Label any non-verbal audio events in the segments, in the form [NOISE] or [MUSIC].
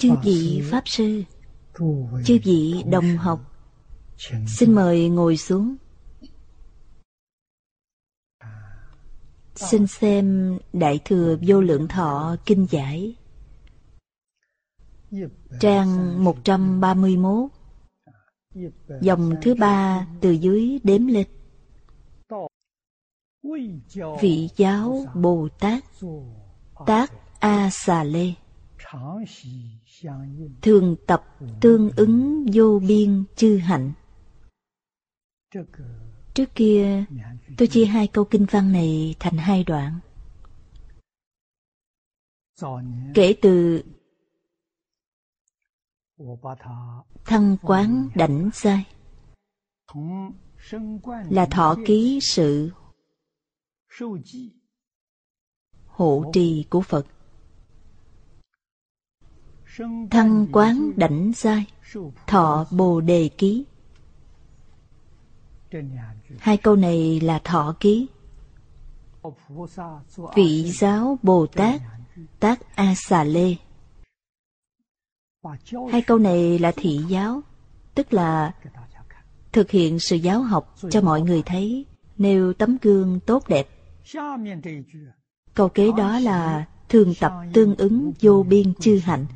Chư vị Pháp Sư, chư vị đồng học, xin mời ngồi xuống. Xin xem Đại Thừa Vô Lượng Thọ Kinh Giải Trang 131 Dòng thứ ba từ dưới đếm lên Vị giáo Bồ Tát Tác A Xà Lê Thường tập tương ứng vô biên chư hạnh. Trước kia, tôi chia hai câu kinh văn này thành hai đoạn. Kể từ Thăng quán đảnh sai Là thọ ký sự Hộ trì của Phật. Thăng quán đảnh sai Thọ bồ đề ký. Hai câu này là thọ ký. Vị giáo Bồ Tát Tác A Xà Lê. Hai câu này là thị giáo, Tức là thực hiện sự giáo học cho mọi người thấy Nêu tấm gương tốt đẹp. Câu kế đó là thường tập tương ứng vô biên chư hạnh.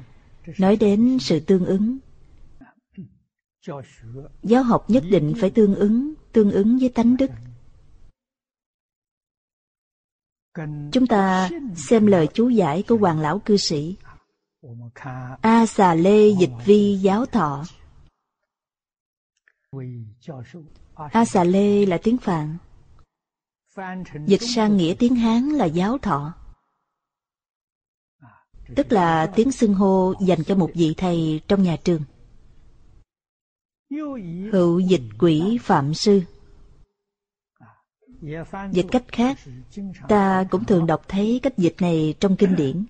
Nói đến sự tương ứng Giáo học nhất định phải tương ứng, tương ứng với tánh đức. Chúng ta xem lời chú giải của Hoàng Lão Cư Sĩ. A xà lê dịch vi giáo thọ. A xà lê là tiếng Phạn. Dịch sang nghĩa tiếng Hán là giáo thọ. Tức là tiếng xưng hô dành cho một vị thầy trong nhà trường. Hữu dịch quỷ phạm sư Dịch cách khác, ta cũng thường đọc thấy cách dịch này trong kinh điển.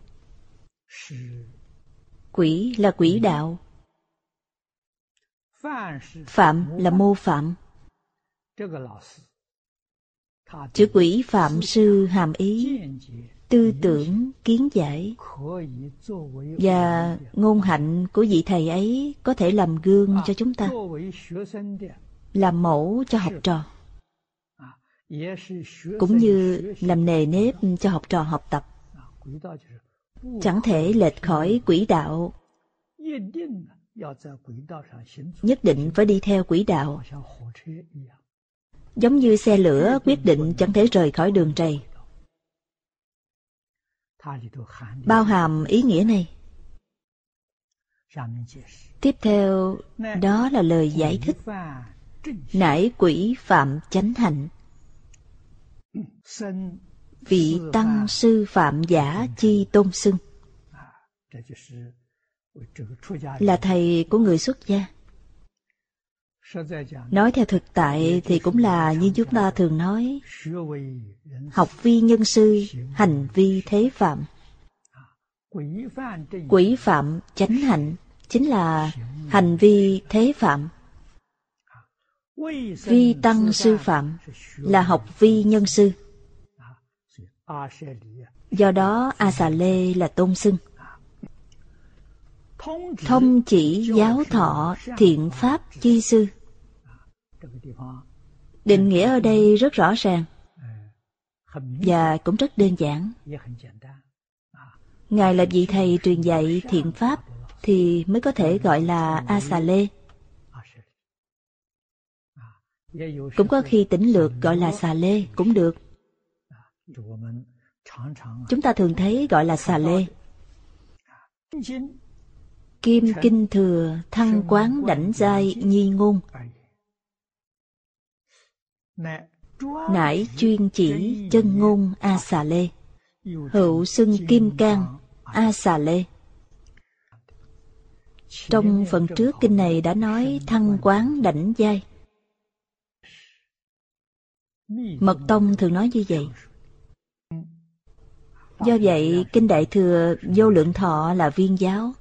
Quỷ là quỷ đạo. Phạm là mô phạm. Chữ quỷ phạm sư hàm ý tư tưởng, kiến giải và ngôn hạnh của vị thầy ấy có thể làm gương cho chúng ta, làm mẫu cho học trò, cũng như làm nề nếp cho học trò học tập. Chẳng thể lệch khỏi quỹ đạo, nhất định phải đi theo quỹ đạo. Giống như xe lửa quyết định chẳng thể rời khỏi đường trầy bao hàm ý nghĩa này. tiếp theo đó là lời giải thích nải quỷ phạm chánh hạnh. Vị tăng sư phạm giả chi tôn xưng. Là thầy của người xuất gia nói theo thực tại thì cũng là như chúng ta thường nói. Học vi nhân sư, hành vi thế phạm. Quỷ phạm, chánh hạnh, chính là hành vi thế phạm. Vi tăng sư phạm là học vi nhân sư. Do đó a xà lê là tôn xưng thông chỉ giáo thọ thiện pháp chi sư. Định nghĩa ở đây rất rõ ràng và cũng rất đơn giản. Ngài là vị thầy truyền dạy thiện pháp thì mới có thể gọi là a xà lê cũng có khi tỉnh lược gọi là xà lê cũng được. Chúng ta thường thấy gọi là xà lê Kim Kinh Thừa Thăng Quán Đảnh Giai Nhi Ngôn. Nải chuyên chỉ chân ngôn A Xà Lê. Hữu xưng Kim Cang A Xà Lê. Trong phần trước kinh này đã nói thăng quán đảnh giai. Mật Tông thường nói như vậy. Do vậy, Kinh Đại Thừa Vô Lượng Thọ là viên giáo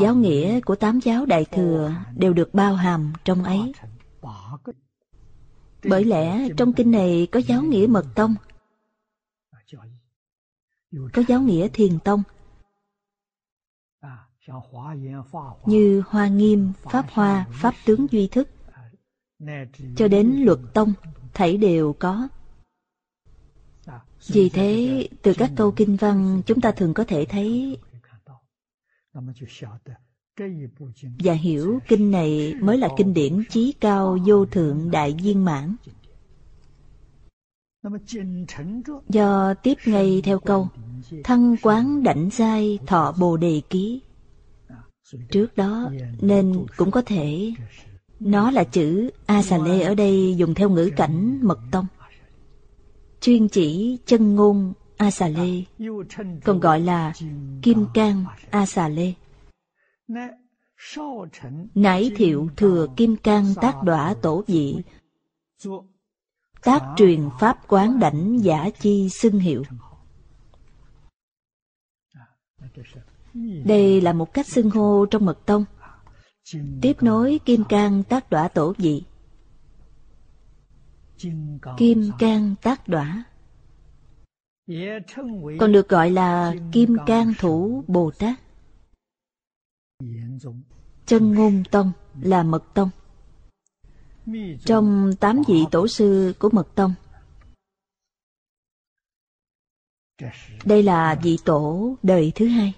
Giáo nghĩa của tám giáo Đại Thừa đều được bao hàm trong ấy. Bởi lẽ trong kinh này có giáo nghĩa mật tông, có giáo nghĩa thiền tông, như Hoa Nghiêm, Pháp Hoa, Pháp Tướng Duy Thức, cho đến luật tông, thảy đều có. Vì thế, từ các câu kinh văn, chúng ta thường có thể thấy và hiểu kinh này mới là kinh điển chí cao, vô thượng, đại viên mãn. Do tiếp ngay theo câu, Thăng quán đảnh giai, thọ bồ đề ký Trước đó, nên cũng có thể, Nó là chữ A xà lê ở đây dùng theo ngữ cảnh mật tông Chuyên chỉ chân ngôn A xà lê Còn gọi là kim cang A xà lê Nải thiệu thừa kim cang tác đọa tổ vị, tác truyền pháp quán đảnh giả chi xưng hiệu. Đây là một cách xưng hô trong mật tông. Tiếp nối kim cang tác đỏa tổ vị. Kim cang tác đỏa còn được gọi là kim cang thủ bồ tát chân ngôn tông là mật tông trong tám vị tổ sư của Mật Tông. Đây là vị tổ đời thứ hai.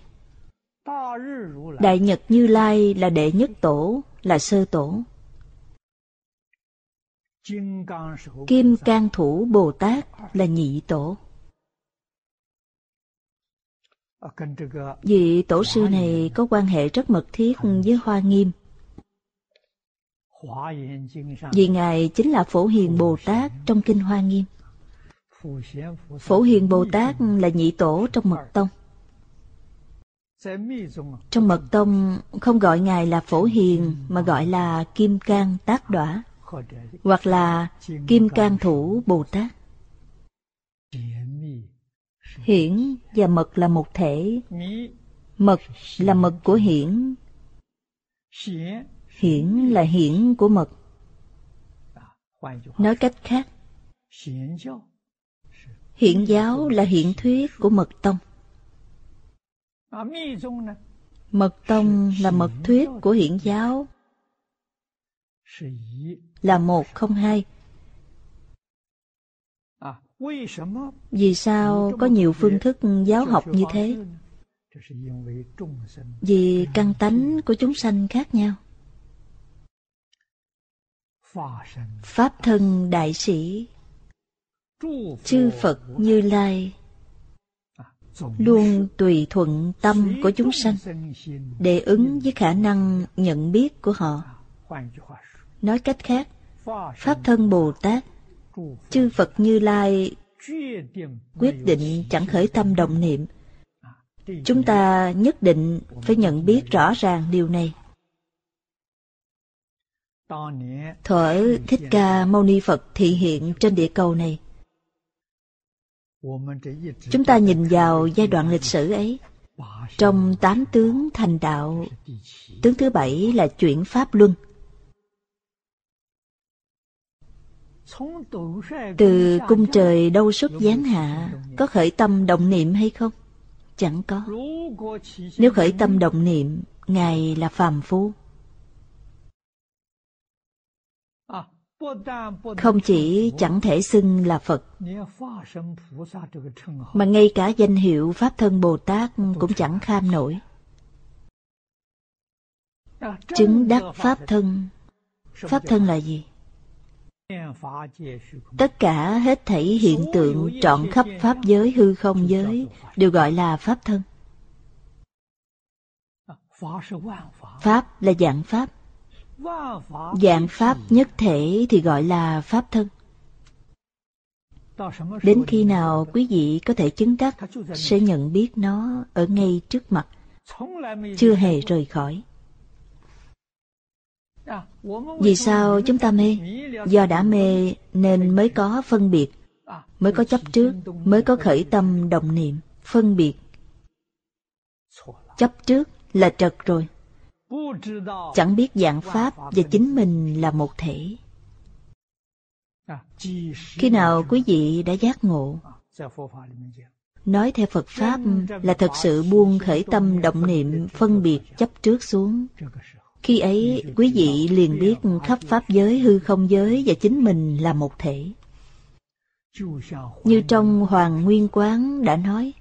Đại Nhật Như Lai là đệ nhất tổ, là sơ tổ. Kim Cang Thủ Bồ Tát là nhị tổ. Vị tổ sư này có quan hệ rất mật thiết với Hoa Nghiêm. Vì Ngài chính là Phổ Hiền Bồ Tát trong Kinh Hoa Nghiêm. Phổ Hiền Bồ Tát là nhị tổ trong Mật Tông. Trong Mật Tông không gọi Ngài là Phổ Hiền mà gọi là Kim Cang Tác Đỏa hoặc là Kim Cang Thủ Bồ Tát. Hiển và mật là một thể. Mật là mật của hiển. Hiển là hiển của mật. Nói cách khác, hiển giáo là hiện thuyết của mật tông. Mật tông là mật thuyết của hiển giáo là một không hai. Vì sao có nhiều phương thức giáo học như thế? Vì căn tánh của chúng sanh khác nhau. Pháp thân đại sĩ, Chư Phật Như Lai, Luôn tùy thuận tâm của chúng sanh Để ứng với khả năng nhận biết của họ Nói cách khác, Pháp thân Bồ Tát Chư Phật Như Lai Quyết định chẳng khởi tâm động niệm Chúng ta nhất định phải nhận biết rõ ràng điều này Thuở Thích Ca Mâu Ni Phật thị hiện trên địa cầu này. Chúng ta nhìn vào giai đoạn lịch sử ấy. Trong tám tướng thành đạo, tướng thứ bảy là chuyển Pháp Luân. Từ cung trời đâu xuất gián hạ, có khởi tâm động niệm hay không? Chẳng có. Nếu khởi tâm động niệm, Ngài là phàm phu. không chỉ chẳng thể xưng là Phật, mà ngay cả danh hiệu Pháp Thân Bồ Tát cũng chẳng kham nổi. Chứng đắc Pháp Thân Pháp Thân là gì? Tất cả hết thảy hiện tượng trọn khắp Pháp giới hư không giới đều gọi là Pháp Thân. Pháp là dạng Pháp Dạng Pháp nhất thể thì gọi là Pháp thân. Đến khi nào quý vị có thể chứng đắc sẽ nhận biết nó ở ngay trước mặt, chưa hề rời khỏi. Vì sao chúng ta mê? Do đã mê nên mới có phân biệt, mới có chấp trước, mới có khởi tâm đồng niệm, phân biệt. Chấp trước là trật rồi chẳng biết dạng pháp và chính mình là một thể khi nào quý vị đã giác ngộ Nói theo Phật Pháp là thật sự buông khởi tâm động niệm phân biệt chấp trước xuống. Khi ấy, quý vị liền biết khắp Pháp giới, hư không giới và chính mình là một thể. Như trong Hoàng Nguyên Quán đã nói,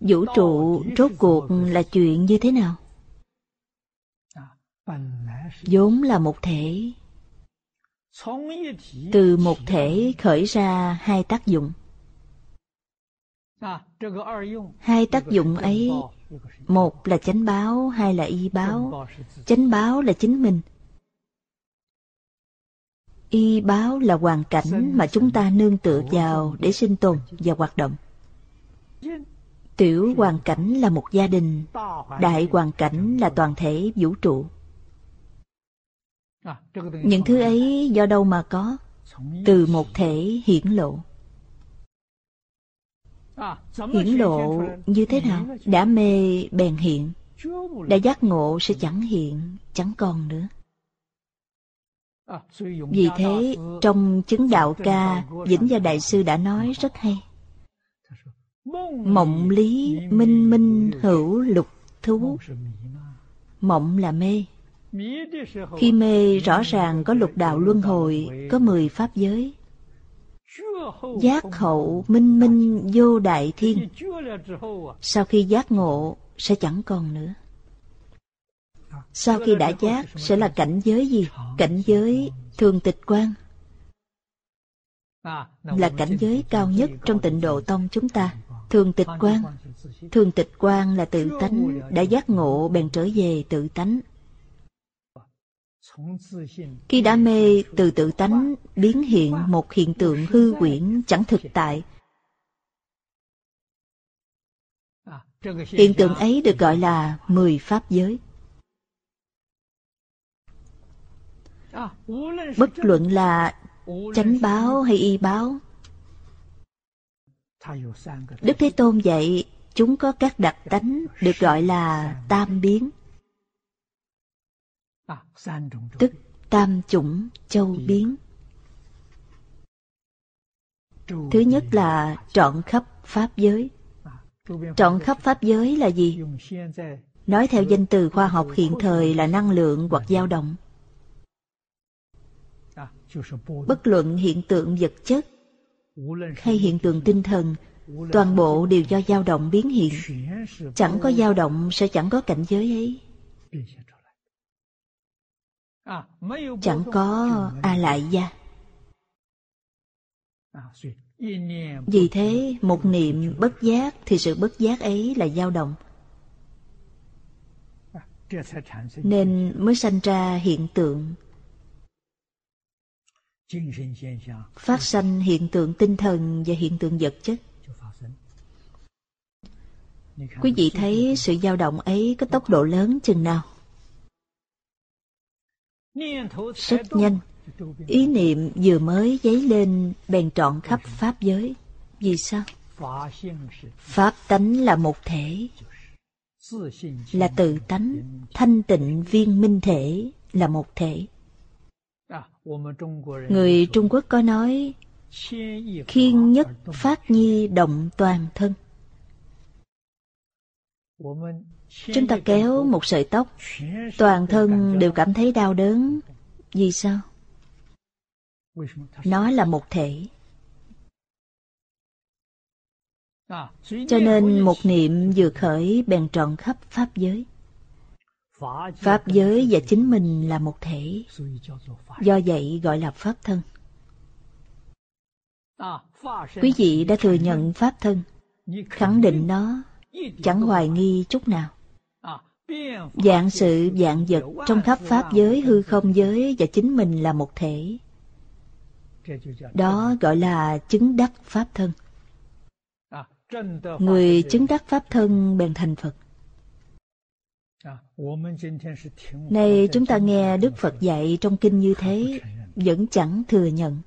Vũ trụ rốt cuộc là chuyện như thế nào? vốn là một thể từ một thể khởi ra hai tác dụng hai tác dụng ấy một là chánh báo hai là y báo. Chánh báo là chính mình. Y báo là hoàn cảnh mà chúng ta nương tựa vào để sinh tồn và hoạt động. Tiểu hoàn cảnh là một gia đình đại hoàn cảnh là toàn thể vũ trụ. Những thứ ấy do đâu mà có? Từ một thể hiển lộ hiển lộ như thế nào? Đã mê bèn hiện. Đã giác ngộ sẽ chẳng hiện chẳng còn nữa. Vì thế trong chứng đạo ca vĩnh gia đại sư đã nói rất hay. Mộng lý minh minh hữu lục thú. Mộng là mê. Khi mê rõ ràng có lục đạo luân hồi, có mười pháp giới. Giác hậu minh minh vô đại thiên. Sau khi giác ngộ sẽ chẳng còn nữa. Sau khi đã giác sẽ là cảnh giới gì? Cảnh giới thường tịch quan. Là cảnh giới cao nhất trong tịnh độ tông chúng ta. Thường tịch quan. Thường tịch quan là tự tánh, đã giác ngộ bèn trở về tự tánh. Khi đã mê từ tự tánh biến hiện một hiện tượng hư quyển chẳng thực tại. Hiện tượng ấy được gọi là mười pháp giới. Bất luận là chánh báo hay y báo, Đức Thế Tôn dạy chúng có các đặc tánh được gọi là tam biến tức tam chủng châu biến. Thứ nhất là trọn khắp pháp giới. Trọn khắp pháp giới là gì? Nói theo danh từ khoa học hiện thời là năng lượng hoặc dao động. Bất luận hiện tượng vật chất hay hiện tượng tinh thần toàn bộ đều do dao động biến hiện. Chẳng có dao động sẽ chẳng có cảnh giới ấy chẳng có a lại gia. Vì thế, một niệm bất giác thì sự bất giác ấy là dao động. Nên mới sanh ra hiện tượng. Phát sanh hiện tượng tinh thần và hiện tượng vật chất. Quý vị thấy sự dao động ấy có tốc độ lớn chừng nào? Rất nhanh ý niệm vừa mới dấy lên, bèn trọn khắp pháp giới. Vì sao? Pháp tánh là một thể, là tự tánh, thanh tịnh viên minh thể là một thể. Người trung quốc có nói, khiên nhất phát nhi động toàn thân. Chúng ta kéo một sợi tóc, toàn thân đều cảm thấy đau đớn. Vì sao? Nó là một thể. Cho nên một niệm vừa khởi bèn trọn khắp Pháp giới. Pháp giới và chính mình là một thể. Do vậy gọi là Pháp thân. Quý vị đã thừa nhận Pháp thân, khẳng định nó, chẳng hoài nghi chút nào. Dạng sự dạng vật trong khắp Pháp giới, hư không giới và chính mình là một thể. Đó gọi là chứng đắc Pháp thân. Người chứng đắc Pháp thân bèn thành Phật. Nay chúng ta nghe Đức Phật dạy trong kinh như thế, vẫn chẳng thừa nhận.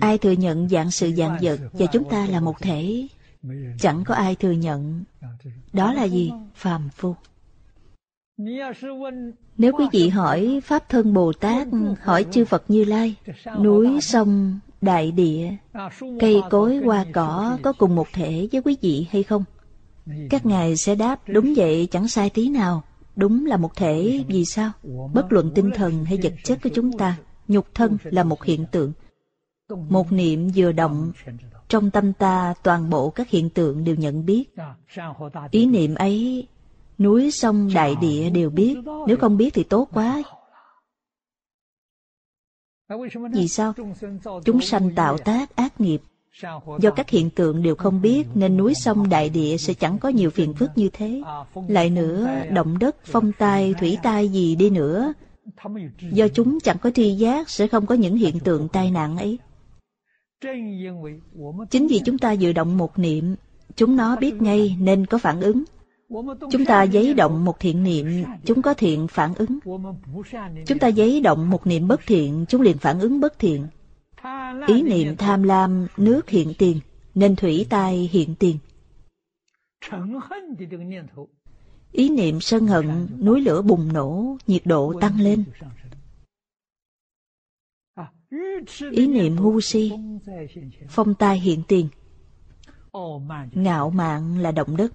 Ai thừa nhận dạng sự dạng vật và chúng ta là một thể Chẳng có ai thừa nhận. Đó là gì? Phàm phu. Nếu quý vị hỏi Pháp thân Bồ Tát, hỏi chư Phật Như Lai, núi, sông đại địa, cây cối hoa cỏ có cùng một thể với quý vị hay không? Các ngài sẽ đáp đúng vậy chẳng sai tí nào. Đúng là một thể vì sao? Bất luận tinh thần hay vật chất của chúng ta, nhục thân là một hiện tượng. Một niệm vừa động, trong tâm ta toàn bộ các hiện tượng đều nhận biết. Ý niệm ấy, núi sông đại địa đều biết, nếu không biết thì tốt quá. Vì sao? Chúng sanh tạo tác ác nghiệp. Do các hiện tượng đều không biết nên núi sông đại địa sẽ chẳng có nhiều phiền phức như thế. Lại nữa, động đất, phong tai, thủy tai gì đi nữa, do chúng chẳng có tri giác sẽ không có những hiện tượng tai nạn ấy. Chính vì chúng ta dự động một niệm, chúng nó biết ngay nên có phản ứng. Chúng ta giấy động một thiện niệm, chúng có thiện phản ứng. Chúng ta giấy động một niệm bất thiện, chúng liền phản ứng bất thiện. Ý niệm tham lam, nước hiện tiền, nên thủy tai hiện tiền. Ý niệm sân hận, núi lửa bùng nổ, nhiệt độ tăng lên. Ý niệm ngu si, phong tai hiện tiền. Ngạo mạn là động đất.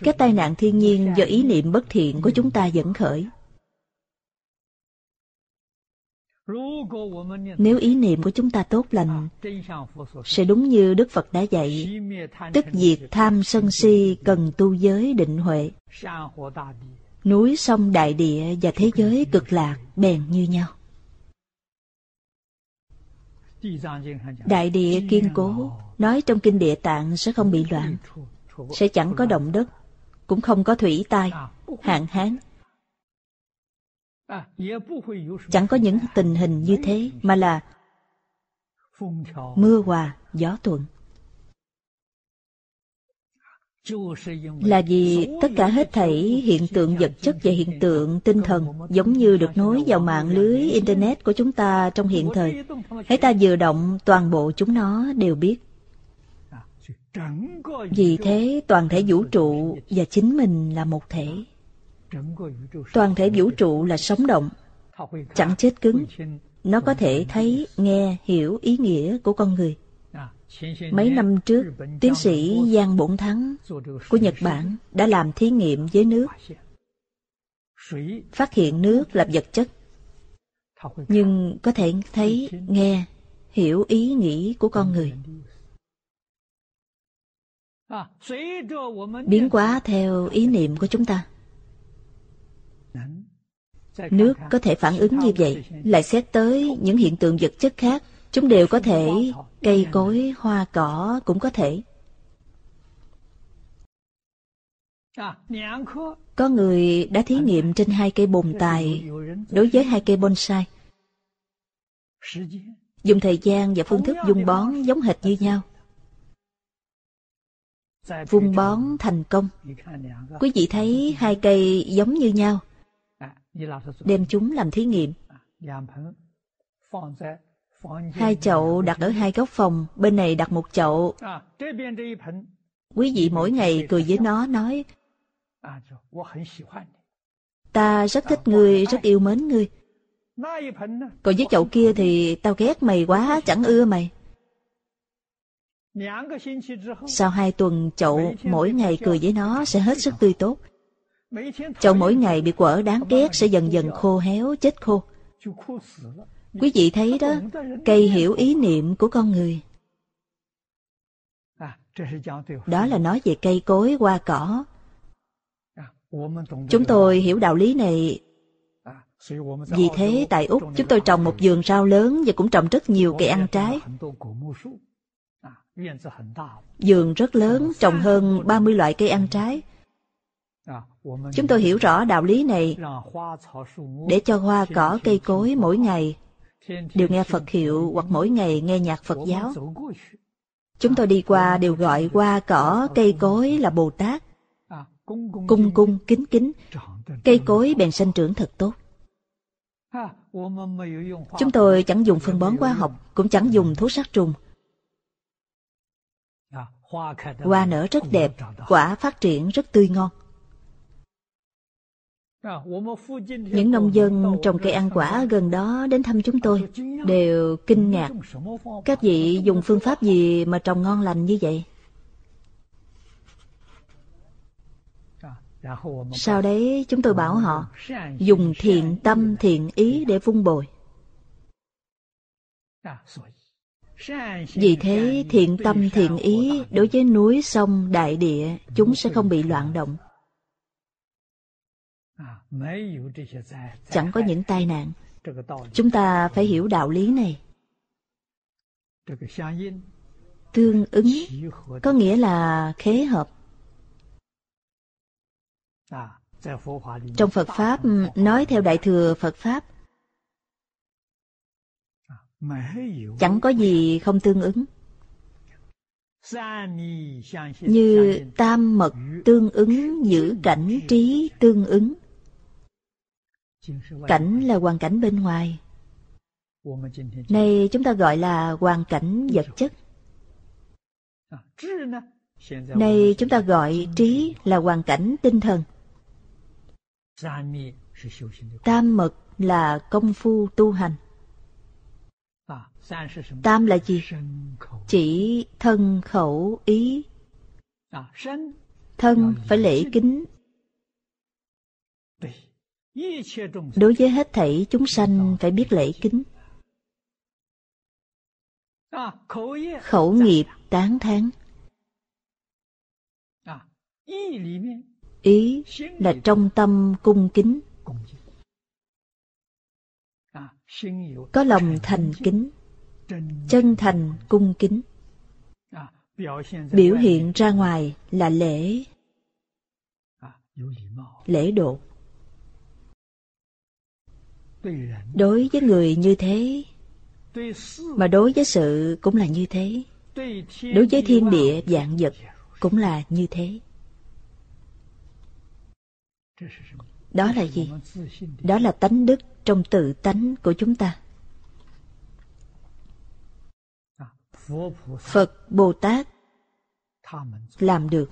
Các tai nạn thiên nhiên do ý niệm bất thiện của chúng ta dẫn khởi. Nếu ý niệm của chúng ta tốt lành, sẽ đúng như Đức Phật đã dạy, tức diệt tham sân si cần tu giới định huệ. Núi sông đại địa và thế giới cực lạc bèn như nhau. Đại địa kiên cố, nói trong kinh địa tạng sẽ không bị loạn, sẽ chẳng có động đất, cũng không có thủy tai, hạn hán, Chẳng có những tình hình như thế mà là mưa hòa, gió thuận. Là vì tất cả hết thảy hiện tượng vật chất và hiện tượng tinh thần giống như được nối vào mạng lưới Internet của chúng ta trong hiện thời. Hãy ta vừa động, toàn bộ chúng nó đều biết. Vì thế toàn thể vũ trụ và chính mình là một thể. Toàn thể vũ trụ là sống động, chẳng chết cứng. Nó có thể thấy, nghe, hiểu ý nghĩa của con người. Mấy năm trước, tiến sĩ Giang Bổn Thắng của Nhật Bản đã làm thí nghiệm với nước. Phát hiện nước là vật chất. Nhưng có thể thấy, nghe, hiểu ý nghĩ của con người. Biến hóa theo ý niệm của chúng ta. Nước có thể phản ứng như vậy, lại xét tới những hiện tượng vật chất khác, chúng đều có thể, cây cối, hoa cỏ cũng có thể. Có người đã thí nghiệm trên hai cây bồn tài đối với hai cây bonsai. Dùng thời gian và phương thức dung bón giống hệt như nhau. Vung bón thành công. Quý vị thấy hai cây giống như nhau, đem chúng làm thí nghiệm. Hai chậu đặt ở hai góc phòng, bên này đặt một chậu. Quý vị mỗi ngày cười với nó nói, Ta rất thích ngươi, rất yêu mến ngươi. Còn với chậu kia thì tao ghét mày quá, chẳng ưa mày. Sau hai tuần chậu mỗi ngày cười với nó sẽ hết sức tươi tốt. Chậu mỗi ngày bị quở đáng ghét sẽ dần dần khô héo, chết khô. Quý vị thấy đó, cây hiểu ý niệm của con người. Đó là nói về cây cối, hoa cỏ. Chúng tôi hiểu đạo lý này vì thế tại Úc chúng tôi trồng một vườn rau lớn và cũng trồng rất nhiều cây ăn trái. Vườn rất lớn, trồng hơn 30 loại cây ăn trái. Chúng tôi hiểu rõ đạo lý này để cho hoa cỏ cây cối mỗi ngày đều nghe Phật hiệu hoặc mỗi ngày nghe nhạc Phật giáo. Chúng tôi đi qua đều gọi hoa cỏ cây cối là Bồ Tát. Cung cung kính kính, cây cối bèn sanh trưởng thật tốt. Chúng tôi chẳng dùng phân bón hóa học, cũng chẳng dùng thuốc sát trùng. Hoa nở rất đẹp, quả phát triển rất tươi ngon. Những nông dân trồng cây ăn quả gần đó đến thăm chúng tôi đều kinh ngạc. Các vị dùng phương pháp gì mà trồng ngon lành như vậy? Sau đấy chúng tôi bảo họ dùng thiện tâm thiện ý để vun bồi. Vì thế thiện tâm thiện ý đối với núi sông đại địa chúng sẽ không bị loạn động. Chẳng có những tai nạn. Chúng ta phải hiểu đạo lý này. Tương ứng có nghĩa là khế hợp. Trong Phật Pháp nói theo Đại Thừa Phật Pháp Chẳng có gì không tương ứng Như tam mật tương ứng giữ cảnh trí tương ứng Cảnh là hoàn cảnh bên ngoài Này, chúng ta gọi là hoàn cảnh vật chất Này, chúng ta gọi trí là hoàn cảnh tinh thần Tam mật là công phu tu hành. Tam là gì? Chỉ thân khẩu ý. Thân phải lễ kính. Đối với hết thảy chúng sanh phải biết lễ kính. Khẩu nghiệp tán thán. Ý là trong tâm cung kính. Có lòng thành kính, chân thành cung kính. Biểu hiện ra ngoài là lễ. Lễ độ đối với người như thế, mà đối với sự cũng là như thế. Đối với thiên địa dạng vật cũng là như thế. Đó là gì? Đó là tánh đức trong tự tánh của chúng ta. Phật bồ tát làm được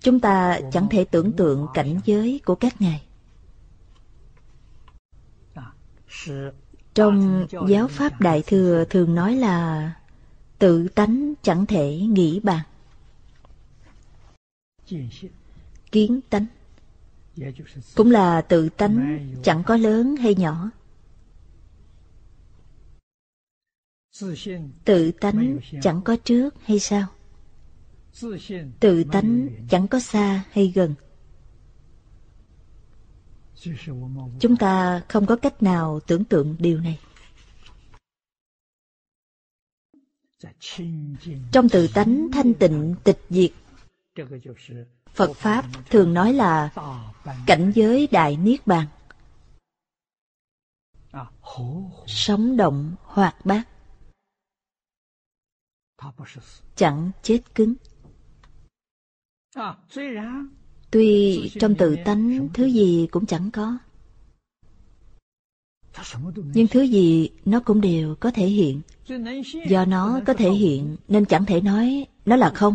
chúng ta chẳng thể tưởng tượng cảnh giới của các ngài. Trong giáo pháp đại thừa thường nói là tự tánh chẳng thể nghĩ bàn. Kiến tánh cũng là tự tánh chẳng có lớn hay nhỏ. Tự tánh chẳng có trước hay sao tự tánh chẳng có xa hay gần chúng ta không có cách nào tưởng tượng điều này trong tự tánh thanh tịnh tịch diệt Phật Pháp thường nói là cảnh giới đại niết bàn. Sống động, hoạt bát. Chẳng chết cứng. Tuy trong tự tánh thứ gì cũng chẳng có. Nhưng thứ gì nó cũng đều có thể hiện. Do nó có thể hiện nên chẳng thể nói nó là không.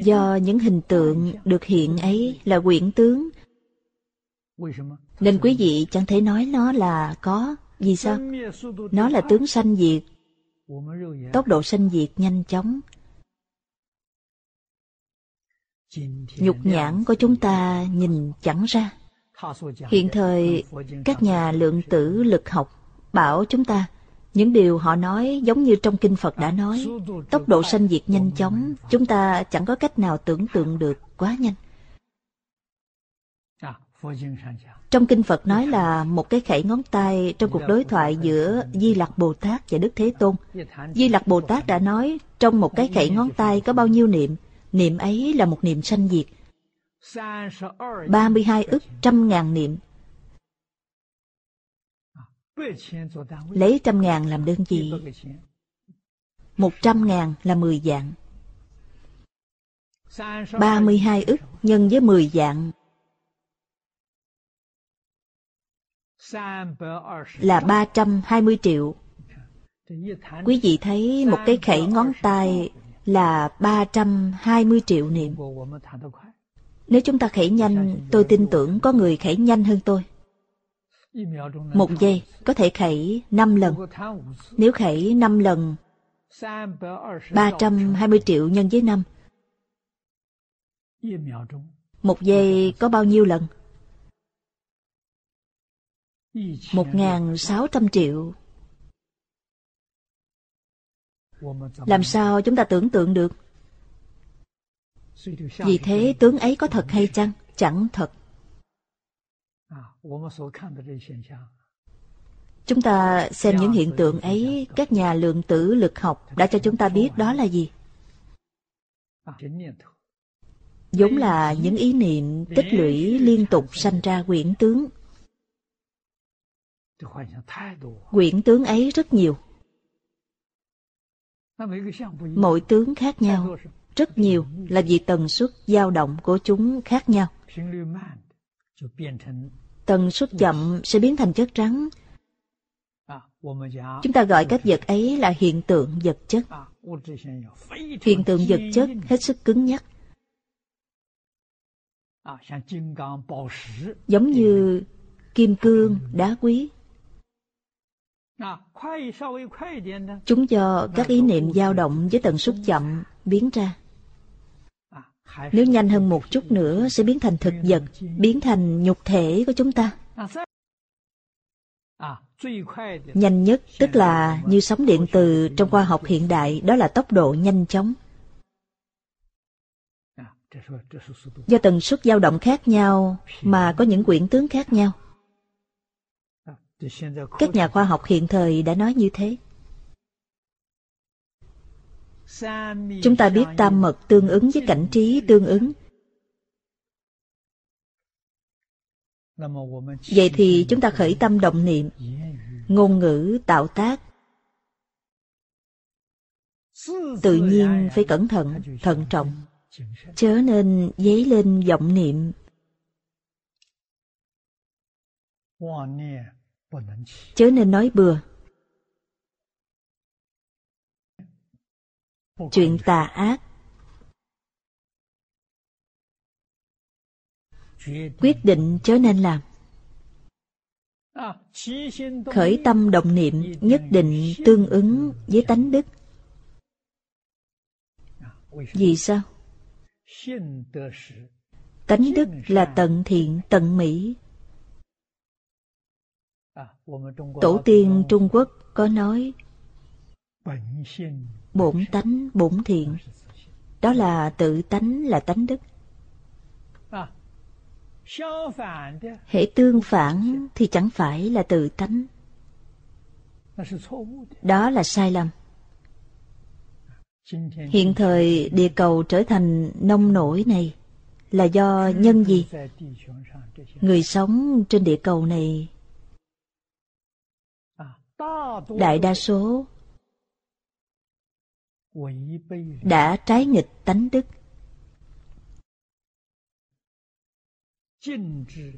Do những hình tượng được hiện ấy là quyển tướng. Nên quý vị chẳng thể nói nó là có. Vì sao? Nó là tướng sanh diệt. Tốc độ sanh diệt nhanh chóng. Nhục nhãn của chúng ta nhìn chẳng ra. Hiện thời, các nhà lượng tử lực học bảo chúng ta những điều họ nói giống như trong kinh Phật đã nói, tốc độ sanh diệt nhanh chóng, chúng ta chẳng có cách nào tưởng tượng được quá nhanh. Trong kinh Phật nói là một cái khẩy ngón tay trong cuộc đối thoại giữa Di Lặc Bồ Tát và Đức Thế Tôn. Di Lặc Bồ Tát đã nói trong một cái khẩy ngón tay có bao nhiêu niệm, niệm ấy là một niệm sanh diệt. 32 ức trăm ngàn niệm. Lấy trăm ngàn làm đơn vị. Một trăm ngàn là mười dạng. Ba mươi hai ức nhân với mười dạng. Là ba trăm hai mươi triệu. Quý vị thấy một cái khẩy ngón tay là 320 triệu niệm. Nếu chúng ta khẩy nhanh, tôi tin tưởng có người khẩy nhanh hơn tôi. Một giây có thể khẩy 5 lần. Nếu khẩy 5 lần, 320 triệu nhân với 5. Một giây có bao nhiêu lần? 1.600 triệu. Làm sao chúng ta tưởng tượng được? Vì thế tướng ấy có thật hay chăng? Chẳng thật. Chúng ta xem những hiện tượng ấy, các nhà lượng tử lực học đã cho chúng ta biết đó là gì. Giống là những ý niệm tích lũy liên tục sanh ra quyển tướng. Quyển tướng ấy rất nhiều. Mỗi tướng khác nhau, rất nhiều là vì tần suất dao động của chúng khác nhau. Tần suất chậm sẽ biến thành chất rắn. Chúng ta gọi các vật ấy là hiện tượng vật chất. Hiện tượng vật chất hết sức cứng nhắc. Giống như kim cương, đá quý. Chúng cho các ý niệm dao động với tần suất chậm biến ra. Nếu nhanh hơn một chút nữa sẽ biến thành thực vật, biến thành nhục thể của chúng ta. Nhanh nhất tức là như sóng điện từ trong khoa học hiện đại, đó là tốc độ nhanh chóng. Do tần suất dao động khác nhau mà có những quyển tướng khác nhau. Các nhà khoa học hiện thời đã nói như thế. Chúng ta biết tam mật tương ứng với cảnh trí tương ứng. Vậy thì chúng ta khởi tâm động niệm, ngôn ngữ tạo tác. Tự nhiên phải cẩn thận, thận trọng, chớ nên dấy lên vọng niệm chớ nên nói bừa. Chuyện tà ác. Quyết định chớ nên làm. Khởi tâm động niệm nhất định tương ứng với tánh đức. Vì sao? Tánh đức là tận thiện tận mỹ Tổ tiên Trung Quốc có nói Bổn tánh bổn thiện. Đó là tự tánh là tánh đức. Hệ tương phản thì chẳng phải là tự tánh. Đó là sai lầm. Hiện thời địa cầu trở thành nông nổi này Là do nhân gì? Người sống trên địa cầu này đại đa số đã trái nghịch tánh đức.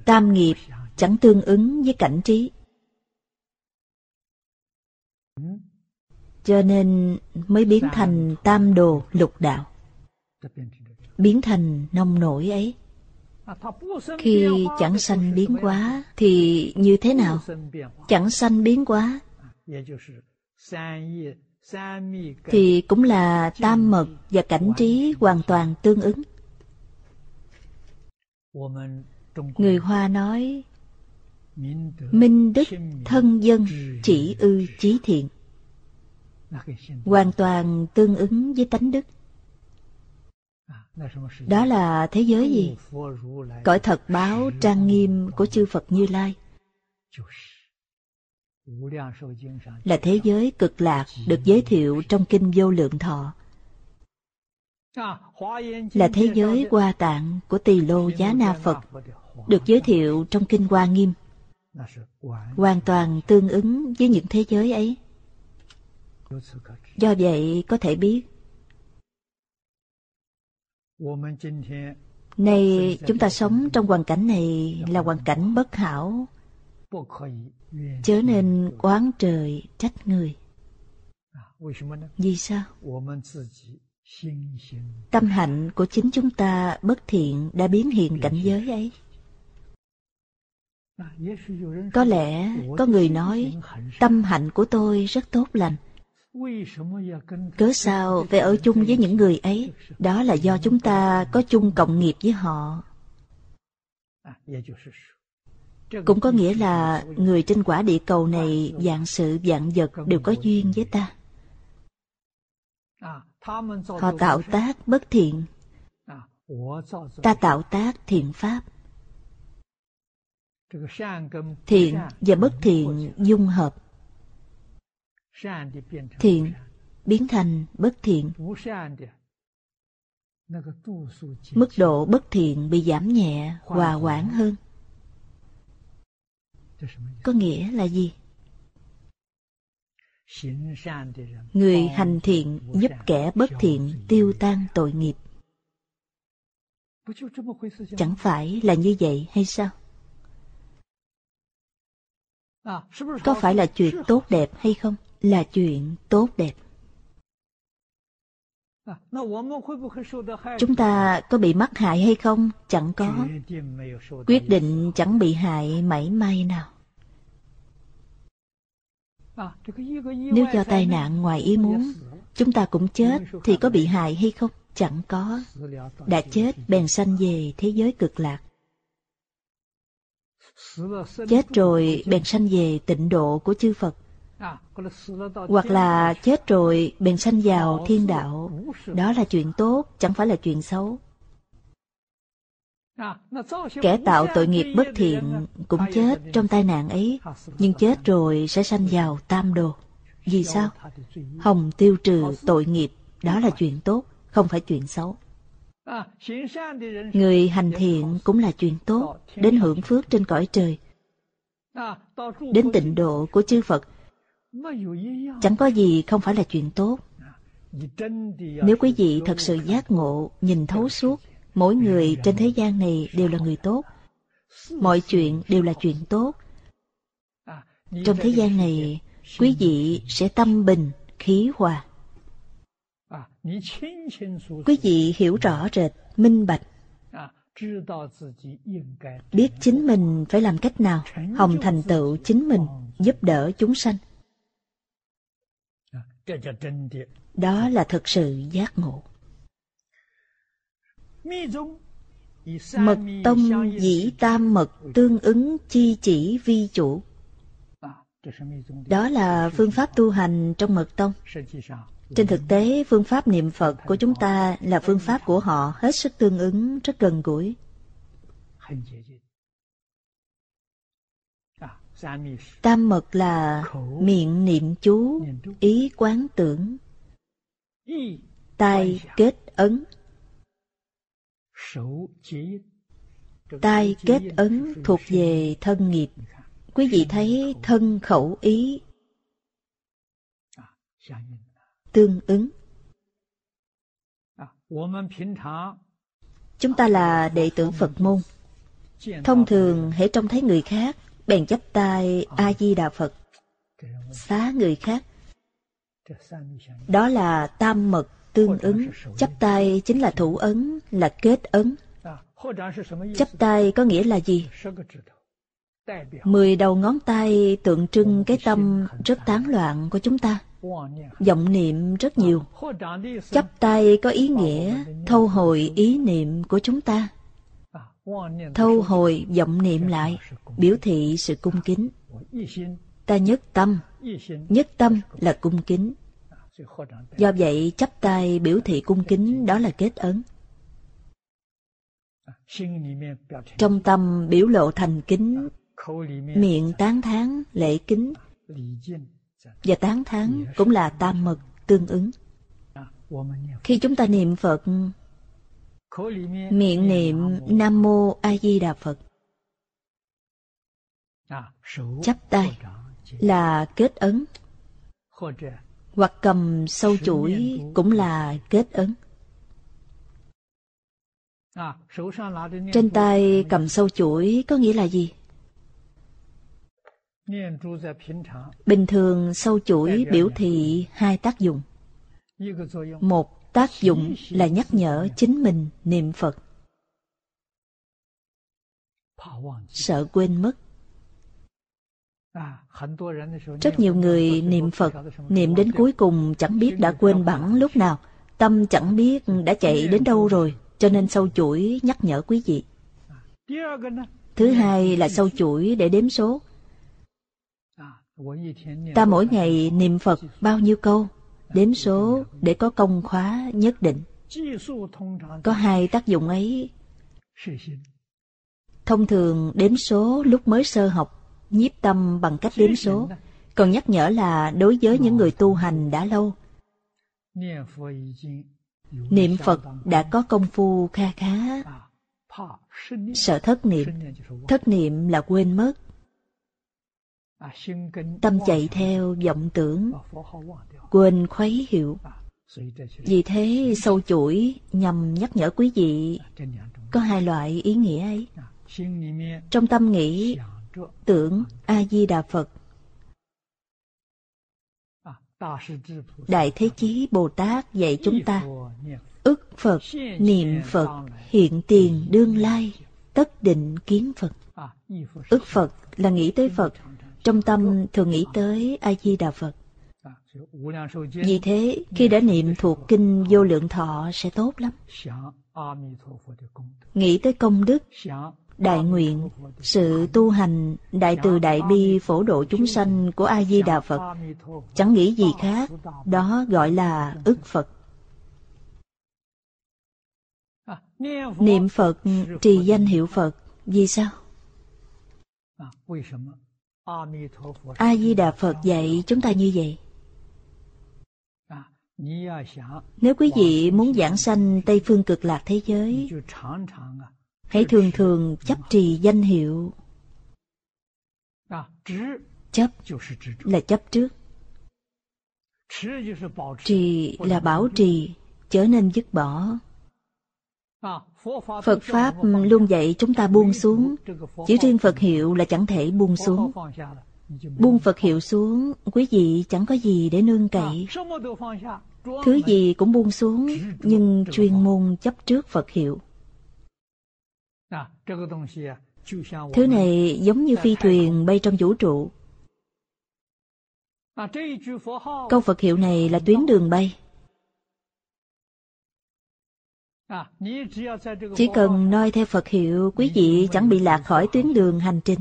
Tam nghiệp chẳng tương ứng với cảnh trí. Cho nên mới biến thành tam đồ lục đạo. Biến thành nông nổi ấy. Khi chẳng sanh biến quá thì như thế nào? Chẳng sanh biến quá thì cũng là tam mật và cảnh trí hoàn toàn tương ứng. Người Hoa nói, minh đức thân dân chỉ ư chí thiện. Hoàn toàn tương ứng với tánh đức. Đó là thế giới gì? Cõi thật báo trang nghiêm của chư Phật Như Lai là thế giới cực lạc được giới thiệu trong kinh vô lượng thọ. Là thế giới hoa tạng của tỳ lô giá na phật được giới thiệu trong kinh hoa nghiêm. Hoàn toàn tương ứng với những thế giới ấy. Do vậy có thể biết nay chúng ta sống trong hoàn cảnh này là hoàn cảnh bất hảo chớ nên oán trời trách người. Vì sao? Tâm hạnh của chính chúng ta bất thiện đã biến hiện cảnh giới ấy. Có lẽ có người nói, tâm hạnh của tôi rất tốt lành. Cớ sao phải ở chung với những người ấy? Đó là do chúng ta có chung cộng nghiệp với họ cũng có nghĩa là người trên quả địa cầu này dạng sự dạng vật đều có duyên với ta. Họ tạo tác bất thiện. Ta tạo tác thiện pháp. Thiện và bất thiện dung hợp. Thiện biến thành bất thiện. Mức độ bất thiện bị giảm nhẹ, hòa quản hơn có nghĩa là gì? người hành thiện giúp kẻ bất thiện tiêu tan tội nghiệp. chẳng phải là như vậy hay sao? có phải là chuyện tốt đẹp hay không? Là chuyện tốt đẹp chúng ta có bị mắc hại hay không? Chẳng có. Quyết định chẳng bị hại mảy may nào. Nếu do tai nạn ngoài ý muốn chúng ta cũng chết thì có bị hại hay không? Chẳng có. Đã chết bèn sanh về thế giới cực lạc. Chết rồi bèn sanh về tịnh độ của chư phật hoặc là chết rồi bèn sanh vào thiên đạo. đó là chuyện tốt chẳng phải là chuyện xấu. Kẻ tạo tội nghiệp bất thiện cũng chết trong tai nạn ấy. Nhưng chết rồi sẽ sanh vào tam đồ. Vì sao? Hồng tiêu trừ tội nghiệp đó là chuyện tốt không phải chuyện xấu. Người hành thiện cũng là chuyện tốt đến hưởng phước trên cõi trời. Đến tịnh độ của chư phật chẳng có gì không phải là chuyện tốt. Nếu quý vị thật sự giác ngộ, nhìn thấu suốt, mỗi người trên thế gian này đều là người tốt. Mọi chuyện đều là chuyện tốt. Trong thế gian này, quý vị sẽ tâm bình, khí hòa. Quý vị hiểu rõ rệt, minh bạch. Biết chính mình phải làm cách nào, hồng thành tựu chính mình, giúp đỡ chúng sanh đó là thực sự giác ngộ. Mật tông dĩ tam mật tương ứng chi chỉ vi chủ. Đó là phương pháp tu hành trong mật tông. Trên thực tế phương pháp niệm phật của chúng ta là phương pháp của họ hết sức tương ứng rất gần gũi tam mật là miệng niệm chú ý quán tưởng. Tai kết ấn. Tai kết ấn thuộc về thân nghiệp. Quý vị thấy thân khẩu ý tương ứng. Chúng ta là đệ tử phật môn. Thông thường hãy trông thấy người khác bèn chắp tay a di đà phật. Xá người khác. Đó là tam mật tương ứng. Chắp tay chính là thủ ấn là kết ấn. Chắp tay có nghĩa là gì? Mười đầu ngón tay tượng trưng cái tâm rất tán loạn của chúng ta. Vọng niệm rất nhiều. Chắp tay có ý nghĩa thâu hồi ý niệm của chúng ta thâu hồi vọng niệm lại biểu thị sự cung kính. Ta nhất tâm. Nhất tâm là cung kính. Do vậy chắp tay biểu thị cung kính đó là kết ấn. Trong tâm biểu lộ thành kính miệng tán thán lễ kính. Và tán thán cũng là tam mật tương ứng. Khi chúng ta niệm phật miệng niệm nam mô a di đà phật. Chắp tay là kết ấn. Hoặc cầm sâu chuỗi cũng là kết ấn. Trên tay cầm sâu chuỗi có nghĩa là gì? Bình thường sâu chuỗi biểu thị hai tác dụng. Một tác dụng là nhắc nhở chính mình niệm phật. Sợ quên mất. Rất nhiều người niệm phật, niệm đến cuối cùng chẳng biết đã quên bẵng lúc nào. Tâm chẳng biết đã chạy đến đâu rồi, cho nên sâu chuỗi nhắc nhở quý vị. Thứ hai là sâu chuỗi để đếm số. Ta mỗi ngày niệm phật bao nhiêu câu? Đếm số để có công khóa nhất định. Có hai tác dụng ấy. Thông thường, đếm số lúc mới sơ học, nhiếp tâm bằng cách đếm số. Còn nhắc nhở là đối với những người tu hành đã lâu. Niệm phật đã có công phu kha khá. Sợ thất niệm. Thất niệm là quên mất tâm chạy theo vọng tưởng, quên khuấy hiệu vì thế sâu chuỗi nhằm nhắc nhở quý vị có hai loại ý nghĩa ấy. Trong tâm nghĩ, tưởng a di đà phật. Đại thế chí bồ tát dạy chúng ta ức phật, niệm phật, hiện tiền đương lai, tất định kiến phật. Ức phật là nghĩ tới phật trong tâm thường nghĩ tới a di đà phật. Vì thế, khi đã niệm thuộc kinh vô lượng thọ sẽ tốt lắm. Nghĩ tới công đức, đại nguyện, sự tu hành đại từ đại bi phổ độ chúng sanh của a di đà phật, chẳng nghĩ gì khác, đó gọi là ức phật. Niệm phật trì danh hiệu phật, vì sao? A di đà phật dạy chúng ta như vậy. Nếu quý vị muốn giảng sanh tây phương cực lạc thế giới, hãy thường thường chấp trì danh hiệu. Chấp là chấp trước. Trì là bảo trì, chớ nên dứt bỏ phật pháp luôn dạy chúng ta buông xuống chỉ riêng phật hiệu là chẳng thể buông xuống buông phật hiệu xuống, quý vị chẳng có gì để nương cậy thứ gì cũng buông xuống, nhưng chuyên môn chấp trước phật hiệu Thứ này giống như phi thuyền bay trong vũ trụ. Câu Phật hiệu này là tuyến đường bay. Chỉ cần noi theo Phật hiệu, quý vị chẳng bị lạc khỏi tuyến đường hành trình.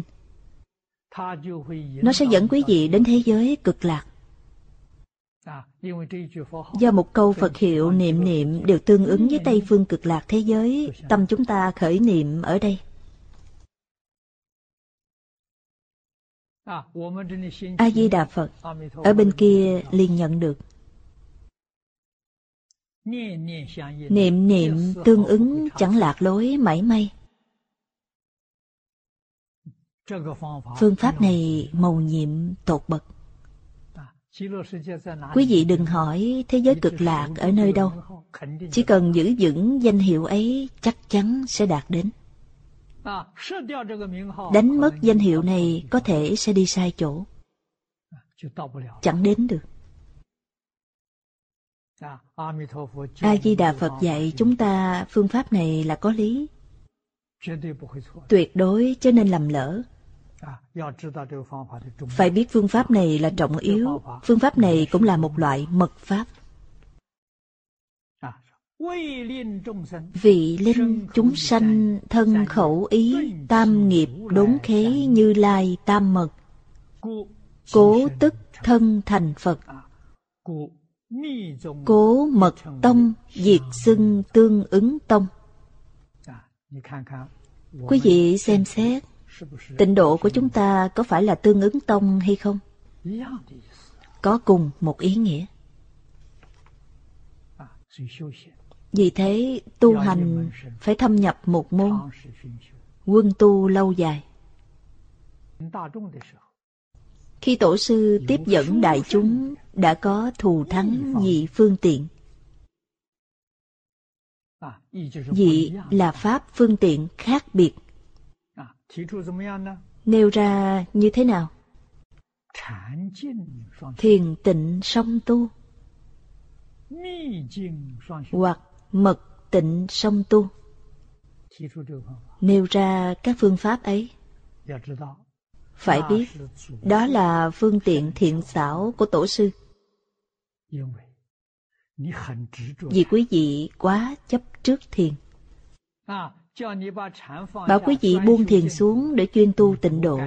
Nó sẽ dẫn quý vị đến thế giới cực lạc. Do một câu Phật hiệu niệm niệm đều tương ứng với Tây Phương cực lạc thế giới, tâm chúng ta khởi niệm ở đây. A-di-đà Phật, ở bên kia liền nhận được. Niệm niệm tương ứng chẳng lạc lối mảy may. Phương pháp này màu nhiệm tột bậc. Quý vị đừng hỏi thế giới cực lạc ở nơi đâu. Chỉ cần giữ vững danh hiệu ấy, chắc chắn sẽ đạt đến. Đánh mất danh hiệu này có thể sẽ đi sai chỗ. Chẳng đến được. A-di-đà Phật dạy chúng ta phương pháp này là có lý. Tuyệt đối cho nên lầm lỡ. Phải biết phương pháp này là trọng yếu, phương pháp này cũng là một loại mật pháp. Vị linh chúng sanh thân khẩu ý tam nghiệp đốn khế như lai tam mật Cố tức thân thành Phật Cố mật tông diệt xưng tương ứng tông Quý vị xem xét Tịnh độ của chúng ta có phải là tương ứng tông hay không? Có cùng một ý nghĩa. Vì thế, tu hành phải thâm nhập một môn, quân tu lâu dài. Khi tổ sư tiếp dẫn đại chúng, đã có thù thắng nhị phương tiện. Dị là pháp phương tiện khác biệt Nêu ra như thế nào? Thiền tịnh song tu hoặc mật tịnh song tu nêu ra các phương pháp ấy phải biết đó là phương tiện thiện xảo của tổ sư. Vì quý vị quá chấp trước thiền. Bảo quý vị buông thiền xuống để chuyên tu tịnh độ.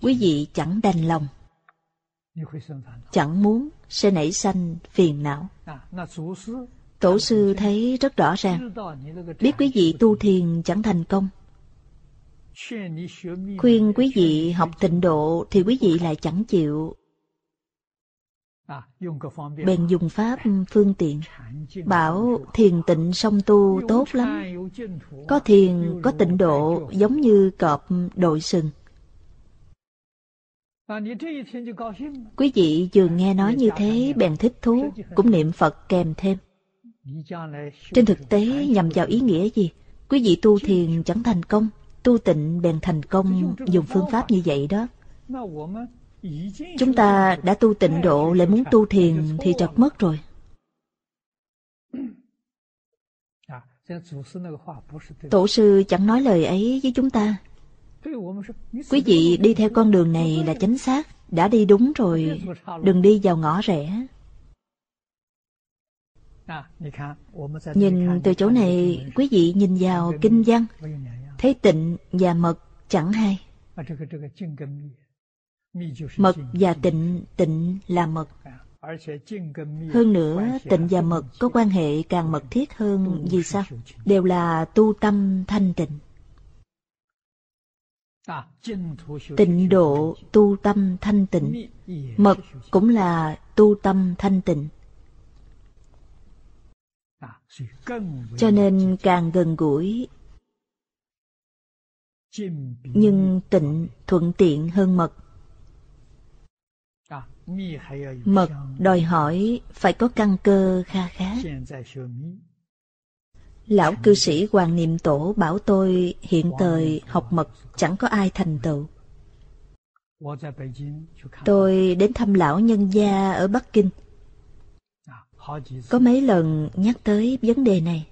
quý vị chẳng đành lòng. Chẳng muốn sẽ nảy sanh phiền não. Tổ sư thấy rất rõ ràng. Biết quý vị tu thiền chẳng thành công khuyên quý vị học tịnh độ thì quý vị lại chẳng chịu. Bèn dùng pháp phương tiện. Bảo, thiền tịnh song tu tốt lắm. Có thiền, có tịnh độ, giống như cọp đội sừng. Quý vị vừa nghe nói như thế, bèn thích thú, cũng niệm phật kèm thêm. Trên thực tế, nhằm vào ý nghĩa gì? Quý vị tu thiền chẳng thành công tu tịnh bèn thành công dùng phương pháp như vậy đó. Chúng ta đã tu tịnh độ lại muốn tu thiền thì trật mất rồi. Tổ sư chẳng nói lời ấy với chúng ta. Quý vị đi theo con đường này là chính xác, đã đi đúng rồi, đừng đi vào ngõ rẽ. Nhìn từ chỗ này, quý vị nhìn vào kinh văn thấy tịnh và mật chẳng hay mật và tịnh tịnh là mật. Hơn nữa, tịnh và mật có quan hệ càng mật thiết hơn vì sao? Đều là tu tâm thanh tịnh. Tịnh độ tu tâm thanh tịnh. Mật cũng là tu tâm thanh tịnh. Cho nên càng gần gũi nhưng tịnh thuận tiện hơn mật. Mật đòi hỏi phải có căn cơ kha khá. Lão cư sĩ hoàng niệm tổ bảo tôi hiện thời học mật chẳng có ai thành tựu. Tôi đến thăm lão nhân gia ở bắc kinh. Có mấy lần nhắc tới vấn đề này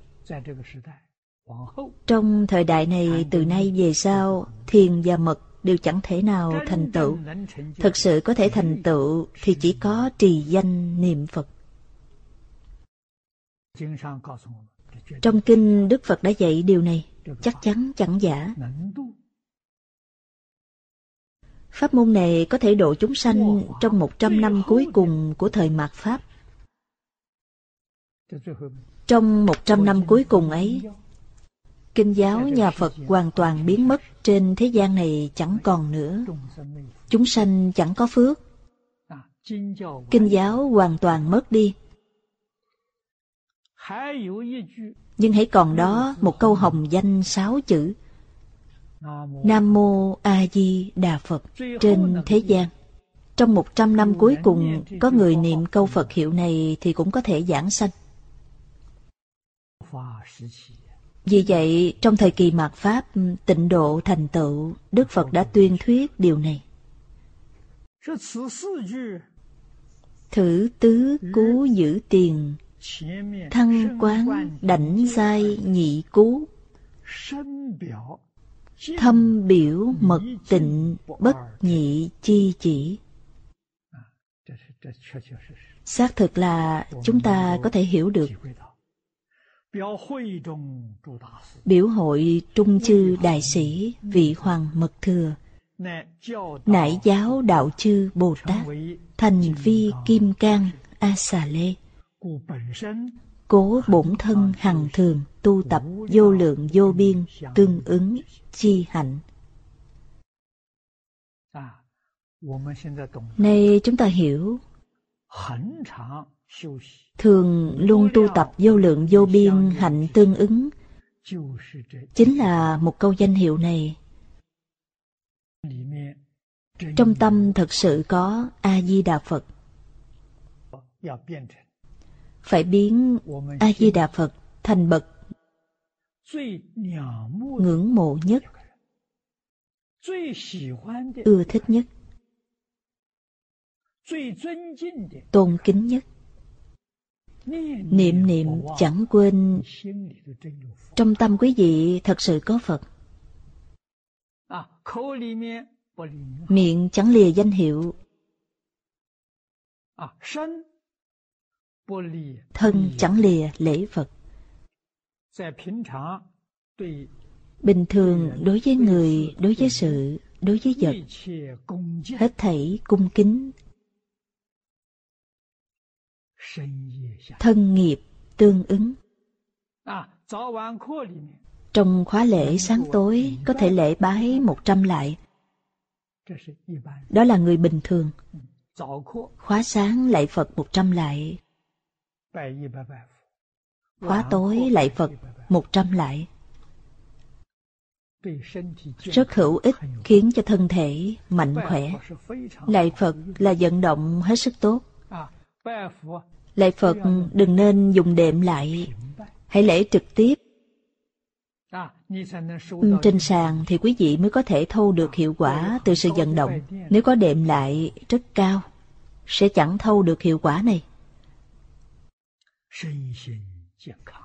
trong thời đại này, từ nay về sau, thiền và mật đều chẳng thể nào thành tựu. Thật sự có thể thành tựu thì chỉ có trì danh niệm phật. Trong kinh đức phật đã dạy điều này, chắc chắn chẳng giả. Pháp môn này có thể độ chúng sanh trong một trăm năm cuối cùng của thời mạt pháp. Trong một trăm năm cuối cùng ấy kinh giáo nhà Phật hoàn toàn biến mất trên thế gian này chẳng còn nữa. Chúng sanh chẳng có phước. Kinh giáo hoàn toàn mất đi. Nhưng hãy còn đó một câu hồng danh sáu chữ. Nam Mô A Di Đà Phật trên thế gian. Trong một trăm năm cuối cùng, có người niệm câu Phật hiệu này thì cũng có thể giảng sanh. Vì vậy, trong thời kỳ mạt Pháp, tịnh độ thành tựu, Đức Phật đã tuyên thuyết điều này. Thử tứ cú giữ tiền, thăng quán đảnh giai nhị cú, thâm biểu mật tịnh bất nhị chi chỉ. Xác thực là chúng ta có thể hiểu được Biểu hội Trung Chư Đại Sĩ Vị Hoàng Mật Thừa. Nải giáo Đạo Chư Bồ Tát Thành Vi Kim Cang A Xà Lê Cố bổn thân hằng thường tu tập vô lượng vô biên tương ứng chi hạnh. Nay chúng ta hiểu thường luôn tu tập vô lượng vô biên hạnh tương ứng. Chính là một câu danh hiệu này. Trong tâm thật sự có a di đà phật. Phải biến a di đà phật thành bậc ngưỡng mộ nhất, ưa thích nhất, tôn kính nhất. Niệm niệm chẳng quên. Trong tâm quý vị thật sự có Phật. Miệng chẳng lìa danh hiệu. Thân chẳng lìa lễ Phật. Bình thường đối với người, đối với sự, đối với vật Hết thảy cung kính Thân nghiệp tương ứng. Trong khóa lễ sáng tối có thể lễ bái một trăm lại. Đó là người bình thường. Khóa sáng lạy Phật một trăm lại. Khóa tối lạy Phật một trăm lại. Rất hữu ích khiến cho thân thể mạnh khỏe. Lạy Phật là vận động hết sức tốt. Lạy Phật đừng nên dùng đệm lại, hãy lễ trực tiếp. Trên sàn thì quý vị mới có thể thâu được hiệu quả từ sự vận động. Nếu có đệm lại rất cao, sẽ chẳng thâu được hiệu quả này.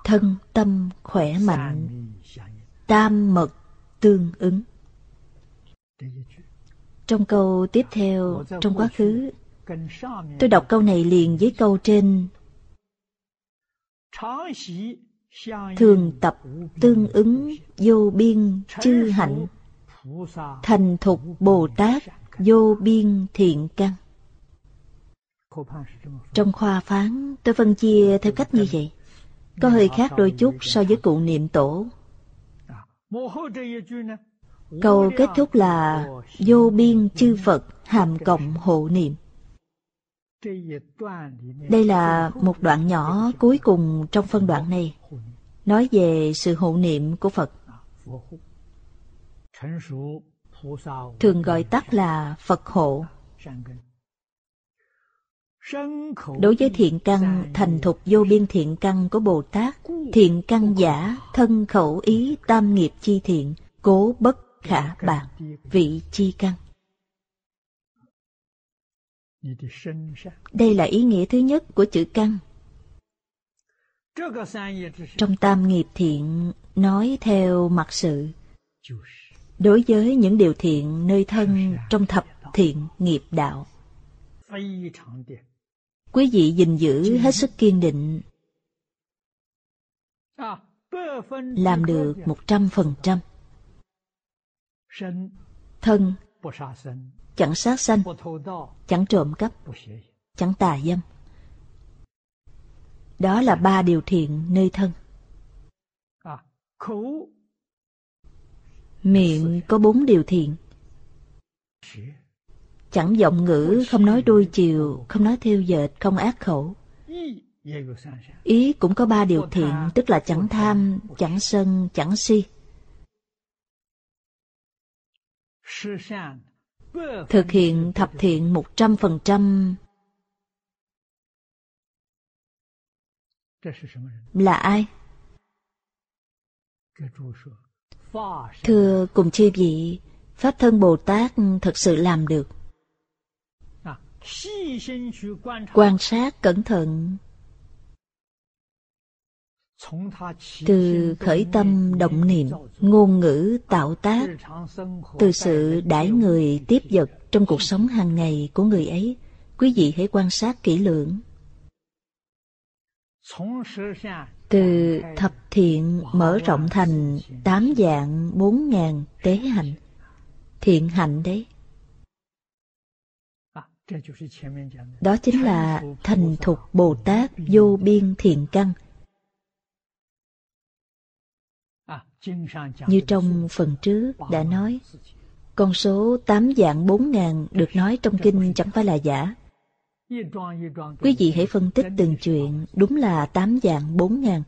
Thân tâm khỏe mạnh, tam mật tương ứng. Trong câu tiếp theo, trong quá khứ, tôi đọc câu này liền với câu trên. Thường tập tương ứng vô biên chư hạnh, thành thục Bồ Tát vô biên thiện căn. Trong khoa phán, tôi phân chia theo cách như vậy. Có hơi khác đôi chút so với cụ niệm tổ. Câu kết thúc là vô biên chư Phật hàm cộng hộ niệm. Đây là một đoạn nhỏ cuối cùng trong phân đoạn này, nói về sự hộ niệm của Phật. Thường gọi tắt là Phật hộ. Đối với thiện căn thành thục vô biên thiện căn của Bồ Tát, thiện căn giả, thân khẩu ý, tam nghiệp chi thiện, cố bất khả bạc, vị chi căn. Đây là ý nghĩa thứ nhất của chữ căn. Trong tam nghiệp thiện nói theo mặt sự, đối với những điều thiện nơi thân trong thập thiện nghiệp đạo. Quý vị gìn giữ hết sức kiên định. Làm được một trăm phần trăm. Thân chẳng sát sanh chẳng trộm cắp chẳng tà dâm đó là ba điều thiện nơi thân miệng có bốn điều thiện Chẳng giọng ngữ, không nói đôi chiều, không nói theo dệt, không ác khẩu. Ý cũng có ba điều thiện, tức là chẳng tham, chẳng sân, chẳng si. Thực hiện thập thiện một trăm phần trăm là ai? Thưa cùng chư vị, Pháp thân Bồ Tát thật sự làm được. Quan sát cẩn thận từ khởi tâm động niệm ngôn ngữ tạo tác từ sự đãi người tiếp vật trong cuộc sống hàng ngày của người ấy. Quý vị hãy quan sát kỹ lưỡng. từ thập thiện mở rộng thành tám dạng bốn ngàn tế hạnh. thiện hạnh đấy. đó chính là thành thục Bồ Tát vô biên thiện căn. Như trong phần trước đã nói, con số tám dạng bốn ngàn được nói trong kinh chẳng phải là giả. Quý vị hãy phân tích từng chuyện, đúng là tám dạng bốn ngàn.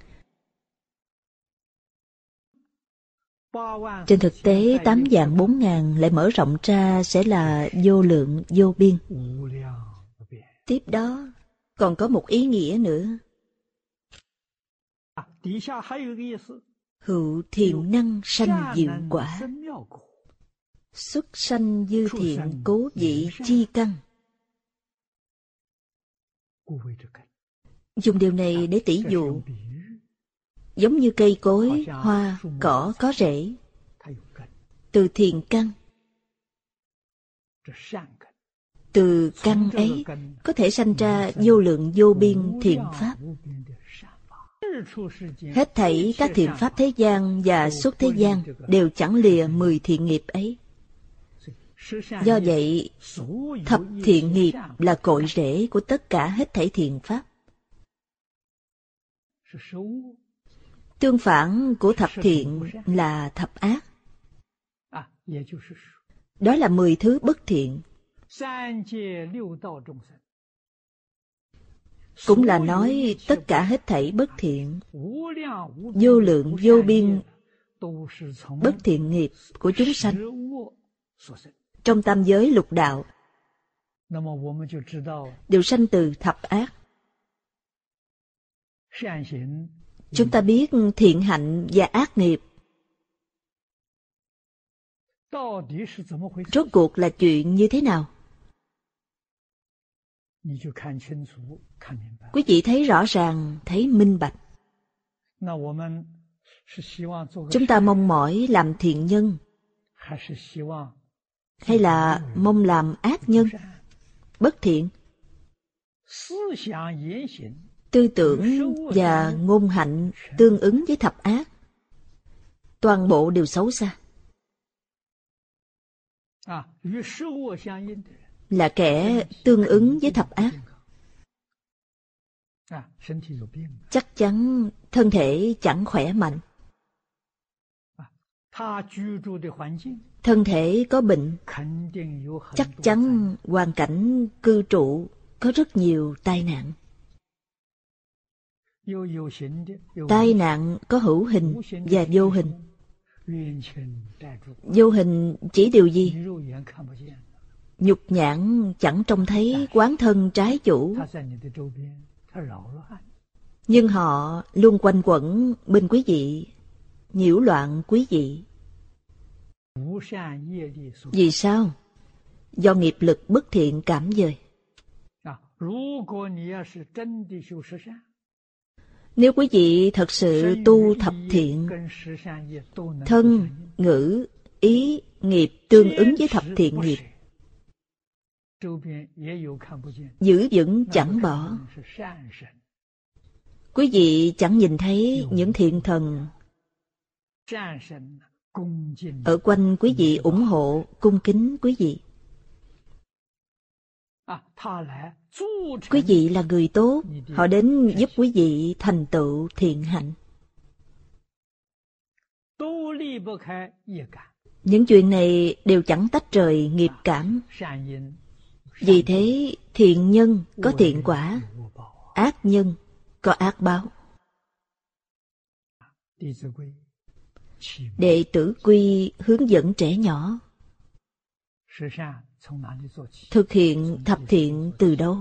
Trên thực tế, tám dạng bốn ngàn lại mở rộng ra sẽ là vô lượng, vô biên. Tiếp đó, còn có một ý nghĩa nữa. Hữu thiện năng sanh diệu quả. Xuất sanh dư thiện cố dị chi căn. Dùng điều này để tỉ dụ Giống như cây cối, hoa, cỏ có rễ Từ thiền căn Từ căn ấy có thể sanh ra vô lượng vô biên thiện pháp Hết thảy các thiện pháp thế gian và xuất thế gian đều chẳng lìa mười thiện nghiệp ấy. Do vậy, thập thiện nghiệp là cội rễ của tất cả hết thảy thiện pháp. Tương phản của thập thiện là thập ác. Đó là mười thứ bất thiện. Cũng là nói tất cả hết thảy bất thiện, vô lượng vô biên bất thiện nghiệp của chúng sanh trong tam giới lục đạo đều sanh từ thập ác. Chúng ta biết thiện hạnh và ác nghiệp Rốt cuộc là chuyện như thế nào? Quý vị thấy rõ ràng, thấy minh bạch. Chúng ta mong mỏi làm thiện nhân hay là mong làm ác nhân, bất thiện? Tư tưởng và ngôn hạnh tương ứng với thập ác. Toàn bộ đều xấu xa. Là kẻ tương ứng với thập ác. Chắc chắn thân thể chẳng khỏe mạnh. Thân thể có bệnh, chắc chắn hoàn cảnh cư trụ có rất nhiều tai nạn. Tai nạn có hữu hình và vô hình. Vô hình chỉ điều gì? Nhục nhãn chẳng trông thấy quán thân trái chủ. Nhưng họ luôn quanh quẩn bên quý vị, nhiễu loạn quý vị. Vì sao? Do nghiệp lực bất thiện cảm dời. Nếu quý vị thật sự tu thập thiện, thân, ngữ, ý, nghiệp tương ứng với thập thiện nghiệp, giữ vững chẳng bỏ. Quý vị chẳng nhìn thấy những thiện thần ở quanh quý vị ủng hộ, cung kính quý vị. Quý vị là người tốt, họ đến giúp quý vị thành tựu thiện hạnh. Những chuyện này đều chẳng tách rời nghiệp cảm. Vì thế, thiện nhân có thiện quả, ác nhân có ác báo. Đệ tử quy hướng dẫn trẻ nhỏ Thực hiện thập thiện từ đâu?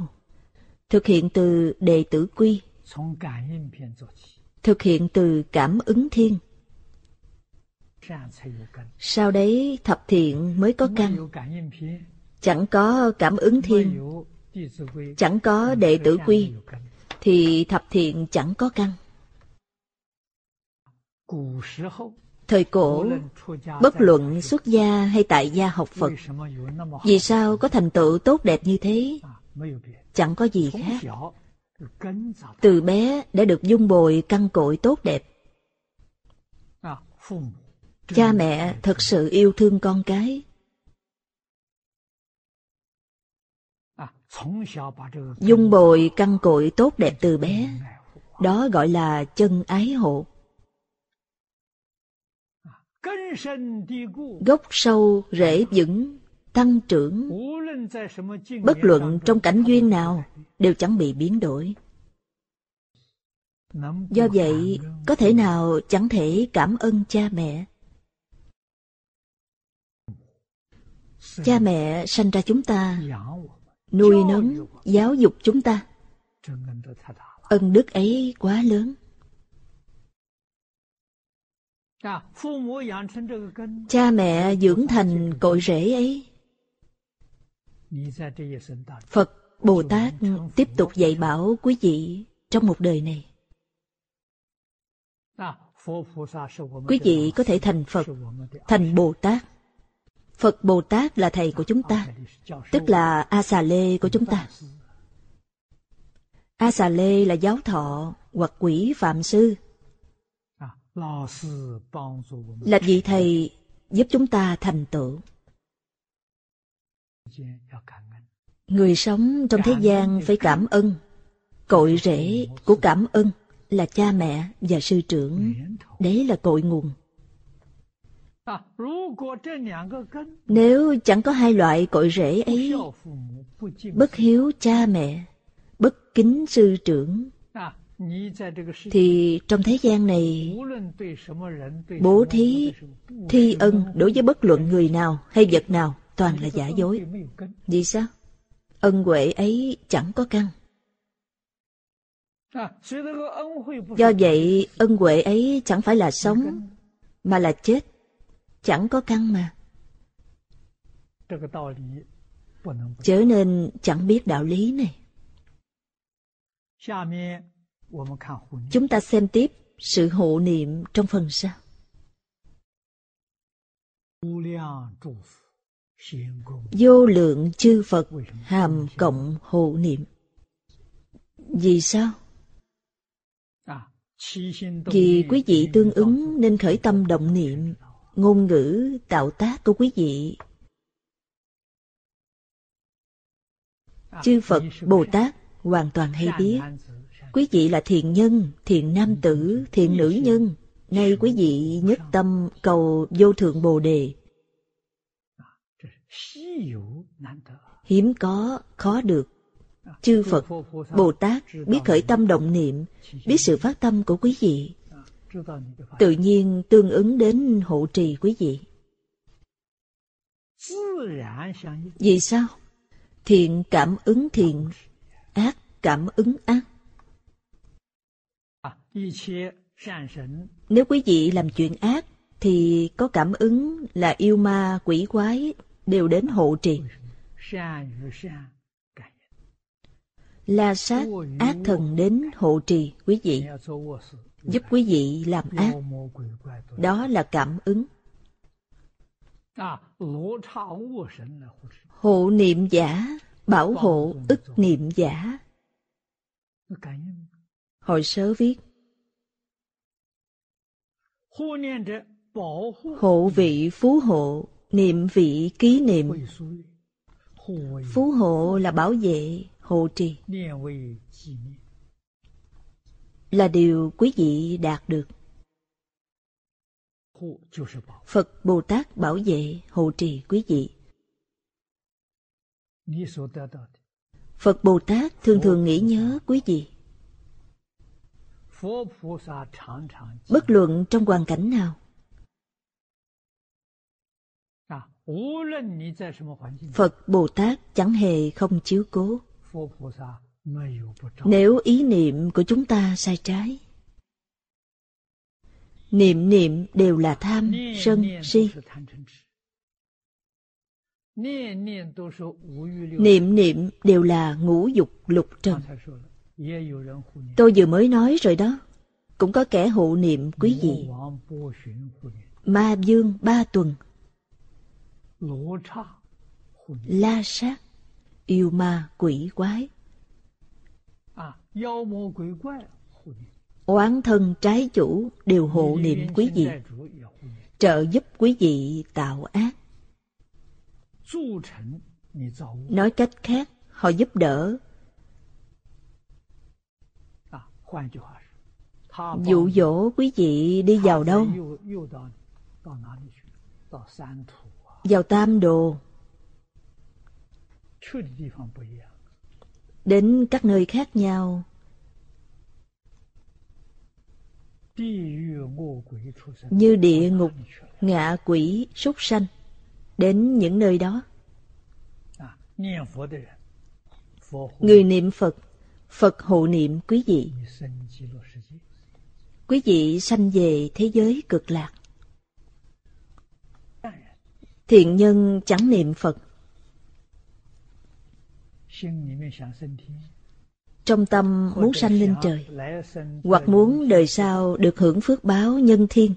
Thực hiện từ đệ tử quy. Thực hiện từ cảm ứng thiên. Sau đấy thập thiện mới có căn. Chẳng có cảm ứng thiên, chẳng có đệ tử quy, thì thập thiện chẳng có căn. Thời cổ, bất luận xuất gia hay tại gia học Phật, vì sao có thành tựu tốt đẹp như thế? Chẳng có gì khác. Từ bé đã được dung bồi căn cội tốt đẹp. Cha mẹ thật sự yêu thương con cái. Dung bồi căn cội tốt đẹp từ bé, đó gọi là chân ái hộ. Gốc sâu, rễ vững, tăng trưởng, bất luận trong cảnh duyên nào, đều chẳng bị biến đổi. Do vậy, có thể nào chẳng thể cảm ơn cha mẹ? Cha mẹ sanh ra chúng ta, nuôi nấng, giáo dục chúng ta. Ân đức ấy quá lớn. Cha mẹ dưỡng thành cội rễ ấy. Phật, Bồ Tát tiếp tục dạy bảo quý vị trong một đời này. Quý vị có thể thành Phật, thành Bồ Tát. Phật Bồ Tát là thầy của chúng ta, tức là A Xà Lê của chúng ta. A Xà Lê là giáo thọ hoặc quỷ phạm sư. Là vị thầy giúp chúng ta thành tựu. Người sống trong thế gian phải cảm ơn. Cội rễ của cảm ơn là cha mẹ và sư trưởng. Đấy là cội nguồn. Nếu chẳng có hai loại cội rễ ấy, bất hiếu cha mẹ, bất kính sư trưởng, thì trong thế gian này, bố thí, thi ân đối với bất luận người nào hay vật nào toàn là giả dối. Vì sao? Ân huệ ấy chẳng có căn. Do vậy, ân huệ ấy chẳng phải là sống, mà là chết. Chẳng có căn mà. Chớ nên chẳng biết đạo lý này. Chúng ta xem tiếp sự hộ niệm trong phần sau. Vô lượng chư Phật hàm cộng hộ niệm. Vì sao? Vì quý vị tương ứng nên khởi tâm động niệm, ngôn ngữ, tạo tác của quý vị. Chư Phật, Bồ Tát hoàn toàn hay biết. Quý vị là thiện nhân, thiện nam tử, thiện nữ nhân. Nay quý vị nhất tâm cầu vô thượng Bồ Đề. Hiếm có, khó được. Chư Phật, Bồ Tát biết khởi tâm động niệm, biết sự phát tâm của quý vị. Tự nhiên tương ứng đến hộ trì quý vị. Vì sao? Thiện cảm ứng thiện, ác cảm ứng ác. Nếu quý vị làm chuyện ác, thì có cảm ứng là yêu ma, quỷ quái đều đến hộ trì. La sát ác thần đến hộ trì quý vị, giúp quý vị làm ác. Đó là cảm ứng. Hộ niệm giả, bảo hộ ức niệm giả. Hồi sớ viết Hộ vị phú hộ, niệm vị ký niệm. Phú hộ là bảo vệ, hộ trì. Là điều quý vị đạt được. Phật Bồ Tát bảo vệ, hộ trì quý vị. Phật Bồ Tát thường thường nghĩ nhớ quý vị. Bất luận trong hoàn cảnh nào, Phật Bồ Tát chẳng hề không chiếu cố. Nếu ý niệm của chúng ta sai trái, niệm niệm đều là tham, sân, si. Niệm niệm đều là ngũ dục lục trần. Tôi vừa mới nói rồi đó. Cũng có kẻ hộ niệm quý vị. Ma dương ba tuần. La sát. Yêu ma quỷ quái. Oán thân trái chủ đều hộ niệm quý vị. Trợ giúp quý vị tạo ác. Nói cách khác, họ giúp đỡ dụ dỗ quý vị đi vào đâu vào tam đồ đến các nơi khác nhau như địa ngục, ngạ quỷ, súc sanh, đến những nơi đó người niệm phật phật hộ niệm quý vị quý vị sanh về thế giới cực lạc. Thiện nhân chẳng niệm Phật trong tâm muốn sanh lên trời, hoặc muốn đời sau được hưởng phước báo nhân thiên,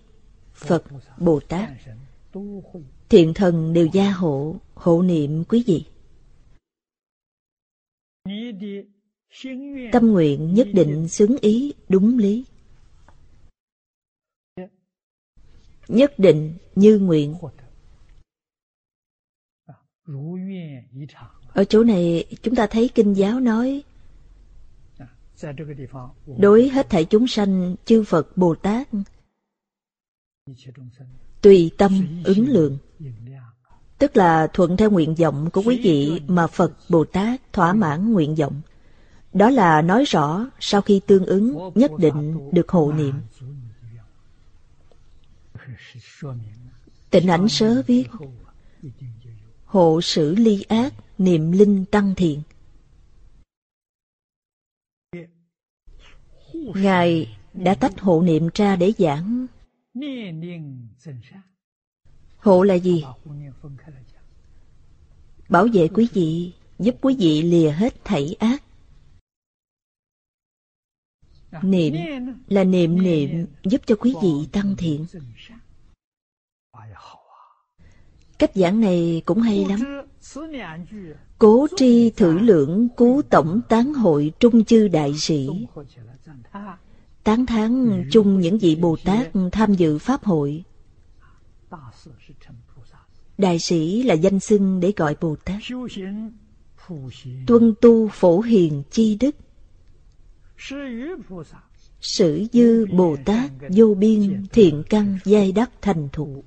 Phật, Bồ Tát, thiện thần đều gia hộ, hộ niệm quý vị. Tâm nguyện nhất định xứng ý, đúng lý. Nhất định như nguyện. Ở chỗ này chúng ta thấy Kinh giáo nói Đối hết thảy chúng sanh, chư Phật Bồ Tát Tùy tâm ứng lượng Tức là thuận theo nguyện vọng của quý vị mà Phật Bồ Tát thỏa mãn nguyện vọng. Đó là nói rõ sau khi tương ứng nhất định được hộ niệm. Tịnh ảnh sớ viết Hộ xử ly ác, niệm linh tăng thiện. Ngài đã tách hộ niệm ra để giảng. Hộ là gì? Bảo vệ quý vị, giúp quý vị lìa hết thảy ác. Niệm là niệm niệm giúp cho quý vị tăng thiện. Cách giảng này cũng hay lắm. Cố tri thử lượng cú tổng tán hội trung chư đại sĩ. Tán thán chung những vị Bồ Tát tham dự Pháp hội. Đại sĩ là danh xưng để gọi Bồ Tát. Tuân tu phổ hiền chi đức. Sử dư Bồ Tát vô biên thiện căn giai đắc thành thụ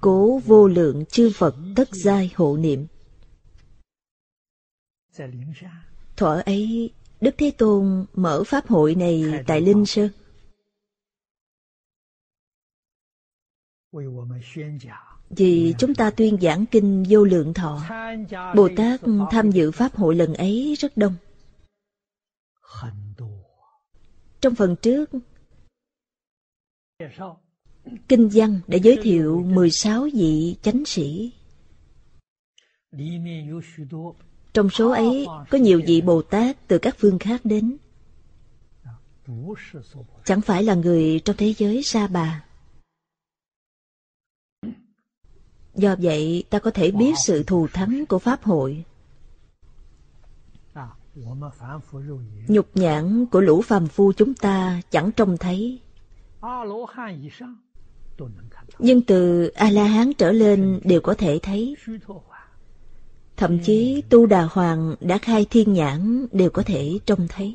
Cố vô lượng chư Phật tất giai hộ niệm Thuở ấy Đức Thế Tôn mở pháp hội này tại Linh Sơn. Vì chúng ta tuyên giảng kinh vô lượng thọ, Bồ Tát tham dự pháp hội lần ấy rất đông. Trong phần trước, Kinh văn đã giới thiệu 16 vị chánh sĩ. Trong số ấy, có nhiều vị Bồ Tát từ các phương khác đến. Chẳng phải là người trong thế giới sa bà. Do vậy, ta có thể biết sự thù thắng của Pháp hội. Nhục nhãn của lũ phàm phu chúng ta chẳng trông thấy. Nhưng từ A-la-hán trở lên đều có thể thấy. Thậm chí Tu Đà Hoàng đã khai thiên nhãn đều có thể trông thấy.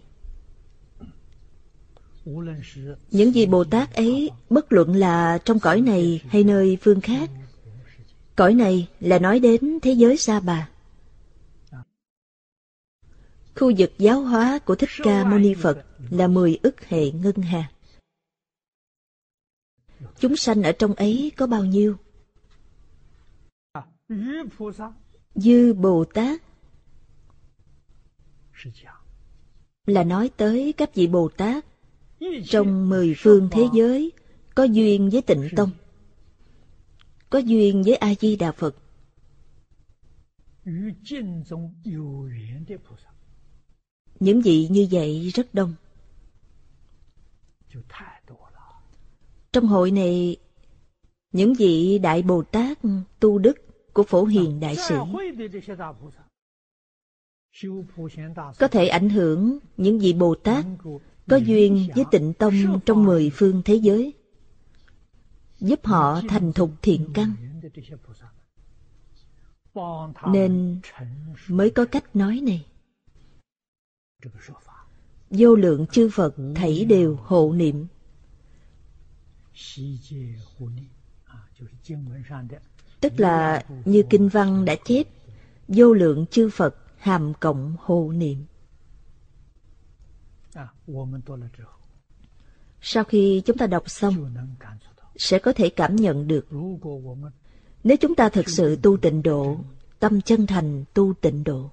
Những gì Bồ Tát ấy bất luận là trong cõi này hay nơi phương khác. Cõi này là nói đến thế giới Sa Bà. Khu vực giáo hóa của Thích Ca Mâu Ni Phật là mười ức hệ ngân hà. Chúng sanh ở trong ấy có bao nhiêu? Dư Bồ Tát là nói tới các vị Bồ Tát trong mười phương thế giới có duyên với tịnh tông, có duyên với a di đà phật. Những vị như vậy rất đông trong hội này, những vị đại bồ tát tu đức của phổ hiền đại sĩ có thể ảnh hưởng những vị bồ tát có duyên với tịnh tông trong mười phương thế giới, giúp họ thành thục thiện căn. Nên mới có cách nói này. Vô lượng chư phật thảy đều hộ niệm. Tức là như Kinh Văn đã chép, vô lượng chư Phật hàm cộng hộ niệm. Sau khi chúng ta đọc xong, sẽ có thể cảm nhận được. Nếu chúng ta thực sự tu tịnh độ, tâm chân thành tu tịnh độ,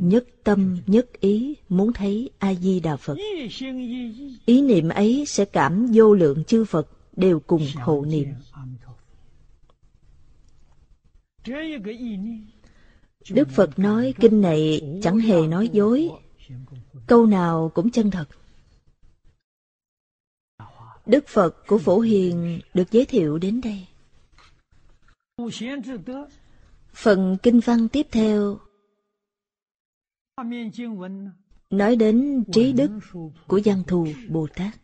nhất tâm nhất ý muốn thấy a di đà phật. Ý niệm ấy sẽ cảm vô lượng chư phật đều cùng hộ niệm. Đức Phật nói kinh này chẳng hề nói dối, câu nào cũng chân thật. Đức Phật của Phổ Hiền được giới thiệu đến đây. Phần kinh văn tiếp theo nói đến trí đức của văn thù Bồ Tát.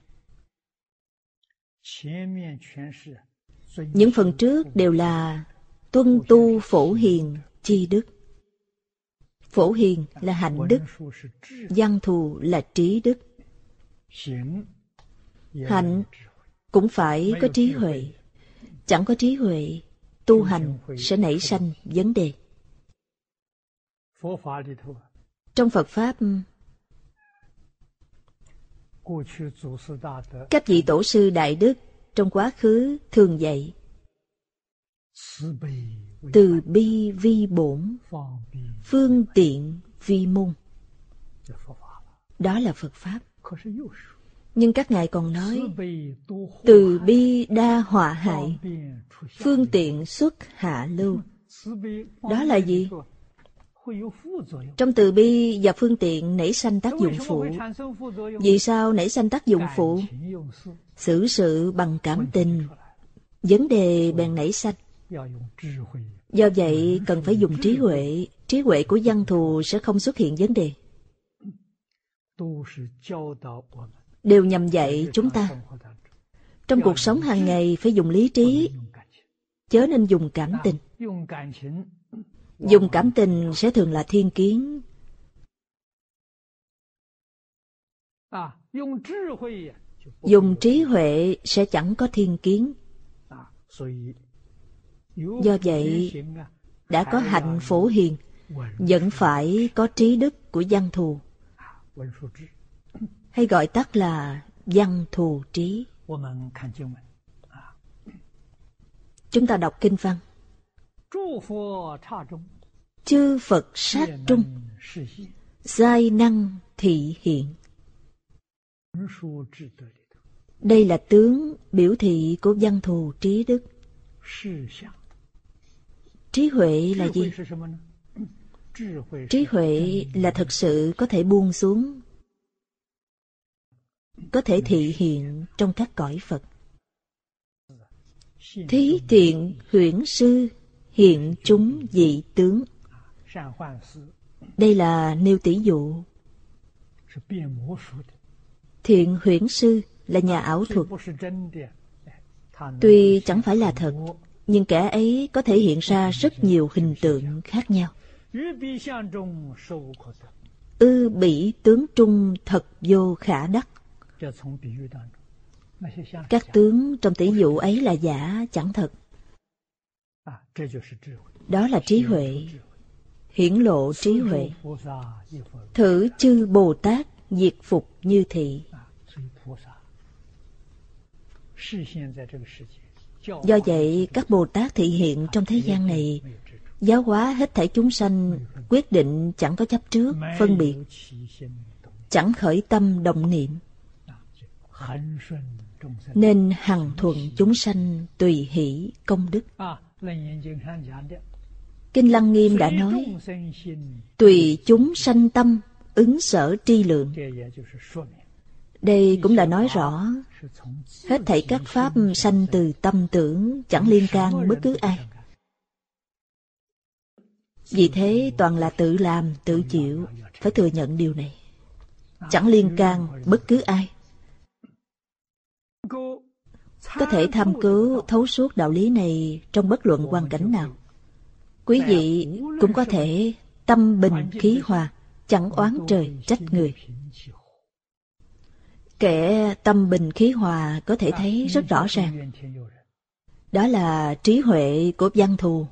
Những phần trước đều là tuân tu phổ hiền chi đức. Phổ hiền là hạnh đức, văn thù là trí đức. Hạnh cũng phải có trí huệ. Chẳng có trí huệ, tu hành sẽ nảy sanh vấn đề. Trong Phật Pháp, các vị tổ sư Đại Đức trong quá khứ thường dạy từ bi vi bổn phương tiện vi môn đó là phật pháp nhưng các ngài còn nói từ bi đa họa hại phương tiện xuất hạ lưu. Đó là gì? Trong từ bi và phương tiện nảy sanh tác dụng phụ. Vì sao nảy sanh tác dụng phụ? xử sự bằng cảm tình. Vấn đề bèn nảy sanh. Do vậy cần phải dùng trí huệ. Trí huệ của văn thù sẽ không xuất hiện vấn đề đều nhằm dạy chúng ta. Trong cuộc sống hàng ngày, phải dùng lý trí, chớ nên dùng cảm tình. Dùng cảm tình sẽ thường là thiên kiến. Dùng trí huệ sẽ chẳng có thiên kiến. Do vậy, đã có hạnh phổ hiền, vẫn phải có trí đức của văn thù hay gọi tắt là văn thù trí. Chúng ta đọc kinh văn. Chư phật sát trung. giai năng thị hiện. Đây là tướng biểu thị của văn thù trí đức. Trí huệ là gì? trí huệ là thật sự có thể buông xuống có thể thị hiện trong các cõi phật. Thí thiện huyễn sư hiện chúng dị tướng. Đây là nêu tỷ dụ. Thiện huyễn sư là nhà ảo thuật. Tuy chẳng phải là thật nhưng kẻ ấy có thể hiện ra rất nhiều hình tượng khác nhau. Ư bỉ tướng trung thật vô khả đắc các tướng trong tỷ dụ ấy là giả chẳng thật. đó là trí huệ. Hiển lộ trí huệ. Thử chư bồ tát diệt phục như thị. Do vậy các bồ tát thị hiện trong thế gian này giáo hóa hết thảy chúng sanh quyết định chẳng có chấp trước phân biệt chẳng khởi tâm động niệm nên hằng thuận chúng sanh tùy hỷ công đức. Kinh lăng nghiêm đã nói tùy chúng sanh tâm ứng sở tri lượng. Đây cũng là nói rõ hết thảy các pháp sanh từ tâm tưởng chẳng liên can bất cứ ai. vì thế toàn là tự làm tự chịu phải thừa nhận điều này. Chẳng liên can bất cứ ai có thể tham cứu thấu suốt đạo lý này trong bất luận hoàn cảnh nào. Quý vị cũng có thể tâm bình khí hòa, chẳng oán trời trách người. Kẻ tâm bình khí hòa có thể thấy rất rõ ràng. Đó là trí huệ của văn thù.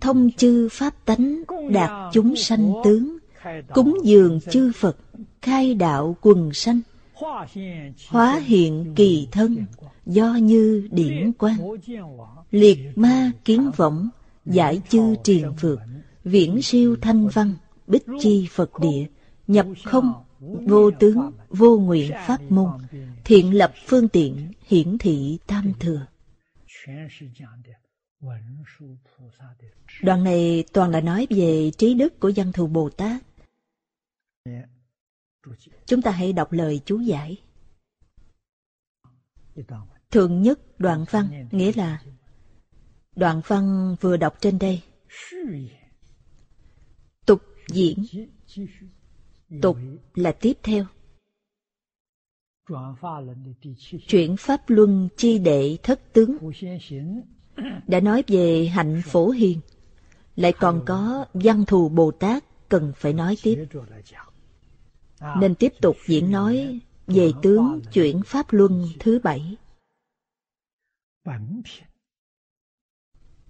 Thông chư pháp tánh đạt chúng sanh tướng cúng dường chư phật, khai đạo quần sanh. Hóa hiện kỳ thân, do như điển quang. Liệt ma kiến võng, giải chư triền phược. Viễn siêu thanh văn, bích chi phật địa. Nhập không, vô tướng, vô nguyện pháp môn. Thiện lập phương tiện, hiển thị tam thừa. Đoạn này toàn là nói về trí đức của văn thù Bồ Tát. Chúng ta hãy đọc lời chú giải. Thượng nhất đoạn văn nghĩa là đoạn văn vừa đọc trên đây. Tục diễn Tục là tiếp theo. Chuyển Pháp Luân chi đệ thất tướng đã nói về hạnh phổ hiền, lại còn có văn thù Bồ Tát cần phải nói tiếp. Nên tiếp tục diễn nói về tướng chuyển Pháp Luân thứ bảy.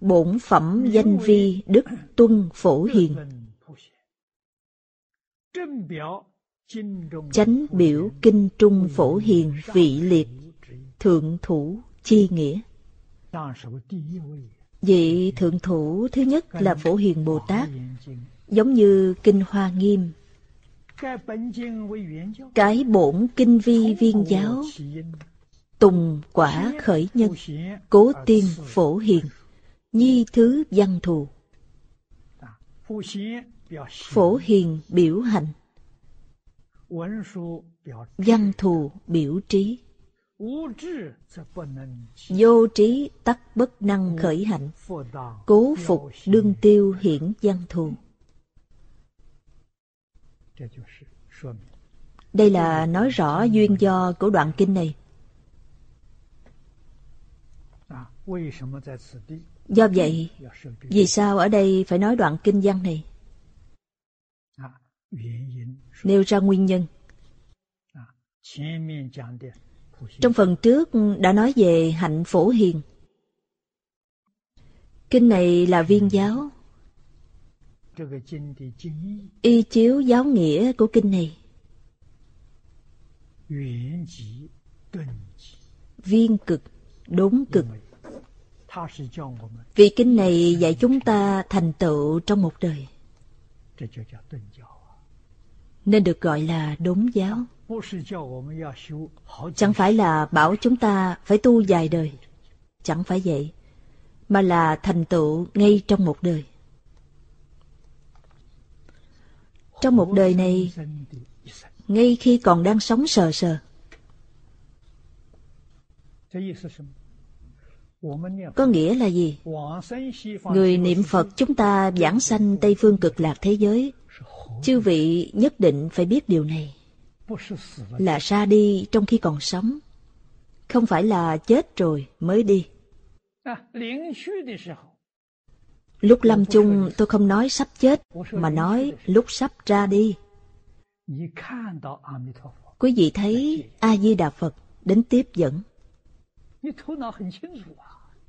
Bổn phẩm danh vi đức [COUGHS] tuân phổ hiền. chánh biểu kinh trung phổ hiền vị liệt thượng thủ chi nghĩa. Vị thượng thủ thứ nhất là phổ hiền bồ tát giống như kinh hoa nghiêm cái bổn kinh vi viên giáo, tùng quả khởi nhân, cố tiên phổ hiền, nhi thứ văn thù. Phổ hiền biểu hành, văn thù biểu trí. Vô trí tắc bất năng khởi hạnh, cố phục đương tiêu hiển văn thù đây là nói rõ duyên do của đoạn kinh này. do vậy vì sao ở đây phải nói đoạn kinh văn này? nêu ra nguyên nhân. Trong phần trước đã nói về hạnh phổ hiền. Kinh này là viên giáo. Y chiếu giáo nghĩa của kinh này. Viên cực, đốn cực. Vì kinh này dạy chúng ta thành tựu trong một đời nên được gọi là đốn giáo. Chẳng phải là bảo chúng ta phải tu dài đời, chẳng phải vậy, mà là thành tựu ngay trong một đời. Trong một đời này, ngay khi còn đang sống sờ sờ, có nghĩa là gì? Người niệm Phật chúng ta giảng sanh Tây Phương cực lạc thế giới Chư vị nhất định phải biết điều này. Là ra đi trong khi còn sống Không phải là chết rồi mới đi. Lúc lâm chung tôi không nói sắp chết Mà nói lúc sắp ra đi. Quý vị thấy A-di-đà Phật đến tiếp dẫn.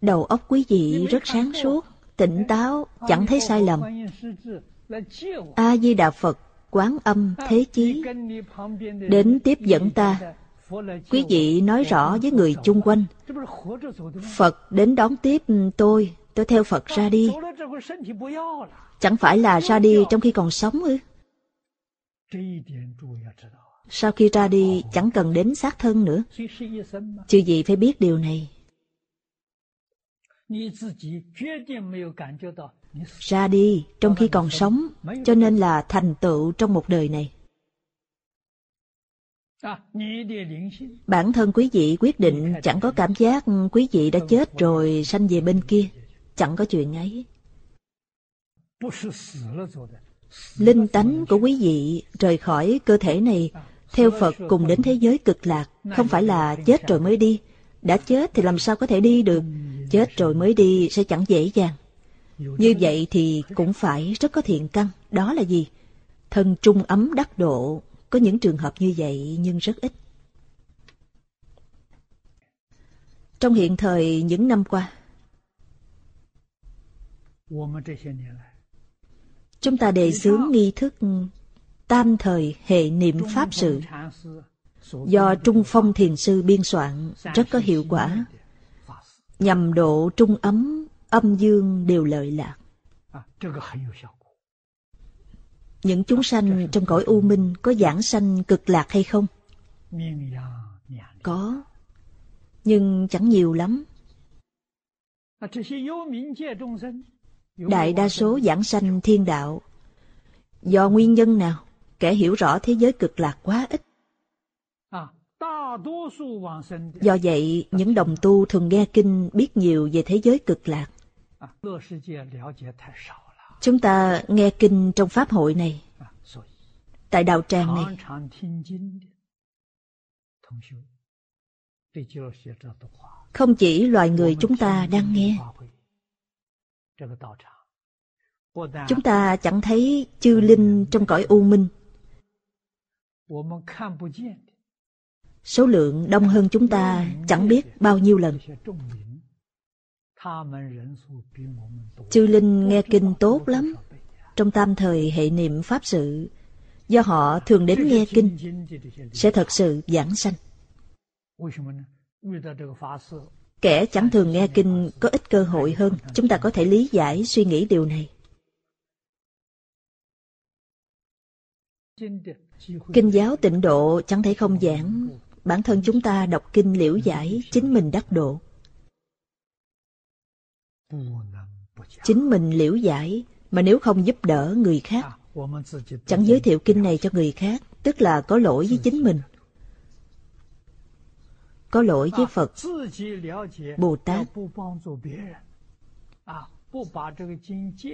Đầu óc quý vị rất sáng suốt Tỉnh táo, chẳng thấy sai lầm. A di đà phật quán âm thế chí đến tiếp dẫn ta. Quý vị nói rõ với người chung quanh. Phật đến đón tiếp tôi tôi theo phật ra đi. Chẳng phải là ra đi trong khi còn sống ư? Sau khi ra đi, chẳng cần đến xác thân nữa. Chư gì phải biết điều này. Ra đi trong khi còn sống, cho nên là thành tựu trong một đời này. Bản thân quý vị quyết định, chẳng có cảm giác quý vị đã chết rồi sanh về bên kia chẳng có chuyện ấy linh tánh của quý vị rời khỏi cơ thể này theo phật cùng đến thế giới cực lạc không phải là chết rồi mới đi đã chết thì làm sao có thể đi được chết rồi mới đi sẽ chẳng dễ dàng như vậy thì cũng phải rất có thiện căn. Đó là gì? Thân trung ấm đắc độ. Có những trường hợp như vậy nhưng rất ít. Trong hiện thời những năm qua, chúng ta đề xướng nghi thức tam thời hệ niệm pháp sự. Do Trung Phong Thiền Sư biên soạn rất có hiệu quả. nhằm độ trung ấm âm dương đều lợi lạc. Những chúng sanh trong cõi u minh có giảng sanh cực lạc hay không? Có, nhưng chẳng nhiều lắm. Đại đa số giảng sanh thiên đạo Do nguyên nhân nào? Kẻ hiểu rõ thế giới cực lạc quá ít. Do vậy, những đồng tu thường nghe kinh biết nhiều về thế giới cực lạc. Chúng ta nghe kinh trong Pháp hội này, tại đạo tràng này. Không chỉ loài người chúng ta đang nghe, Chúng ta chẳng thấy chư linh trong cõi u minh. Số lượng đông hơn chúng ta chẳng biết bao nhiêu lần. Chư linh nghe kinh tốt lắm. Trong tam thời hệ niệm Pháp sự, do họ thường đến nghe kinh, sẽ thật sự giảng sanh. Kẻ chẳng thường nghe kinh có ít cơ hội hơn, chúng ta có thể lý giải suy nghĩ điều này. Kinh giáo tịnh độ chẳng thể không giảng, bản thân chúng ta đọc kinh liễu giải, chính mình đắc độ. Chính mình liễu giải, mà nếu không giúp đỡ người khác, chẳng giới thiệu kinh này cho người khác, tức là có lỗi với chính mình. Có lỗi với Phật, Bồ Tát,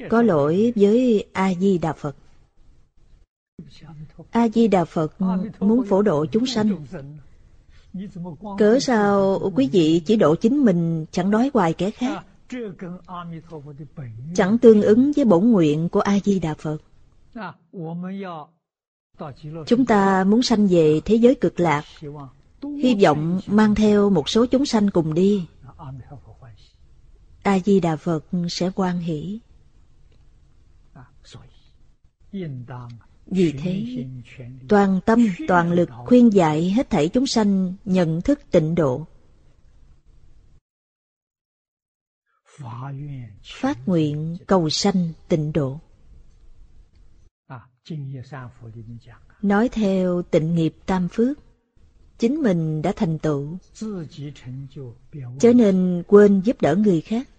có lỗi với A-di-đà Phật. a di đà phật muốn phổ độ chúng sanh. Cớ sao quý vị chỉ độ chính mình chẳng đói hoài kẻ khác? Chẳng tương ứng với bổn nguyện của a di đà phật. Chúng ta muốn sanh về thế giới cực lạc hy vọng mang theo một số chúng sanh cùng đi a di đà phật sẽ quan hỷ vì thế, toàn tâm, toàn lực khuyên dạy hết thảy chúng sanh nhận thức tịnh độ. Phát nguyện cầu sanh tịnh độ. Nói theo tịnh nghiệp tam phước, chính mình đã thành tựu, cho nên quên giúp đỡ người khác.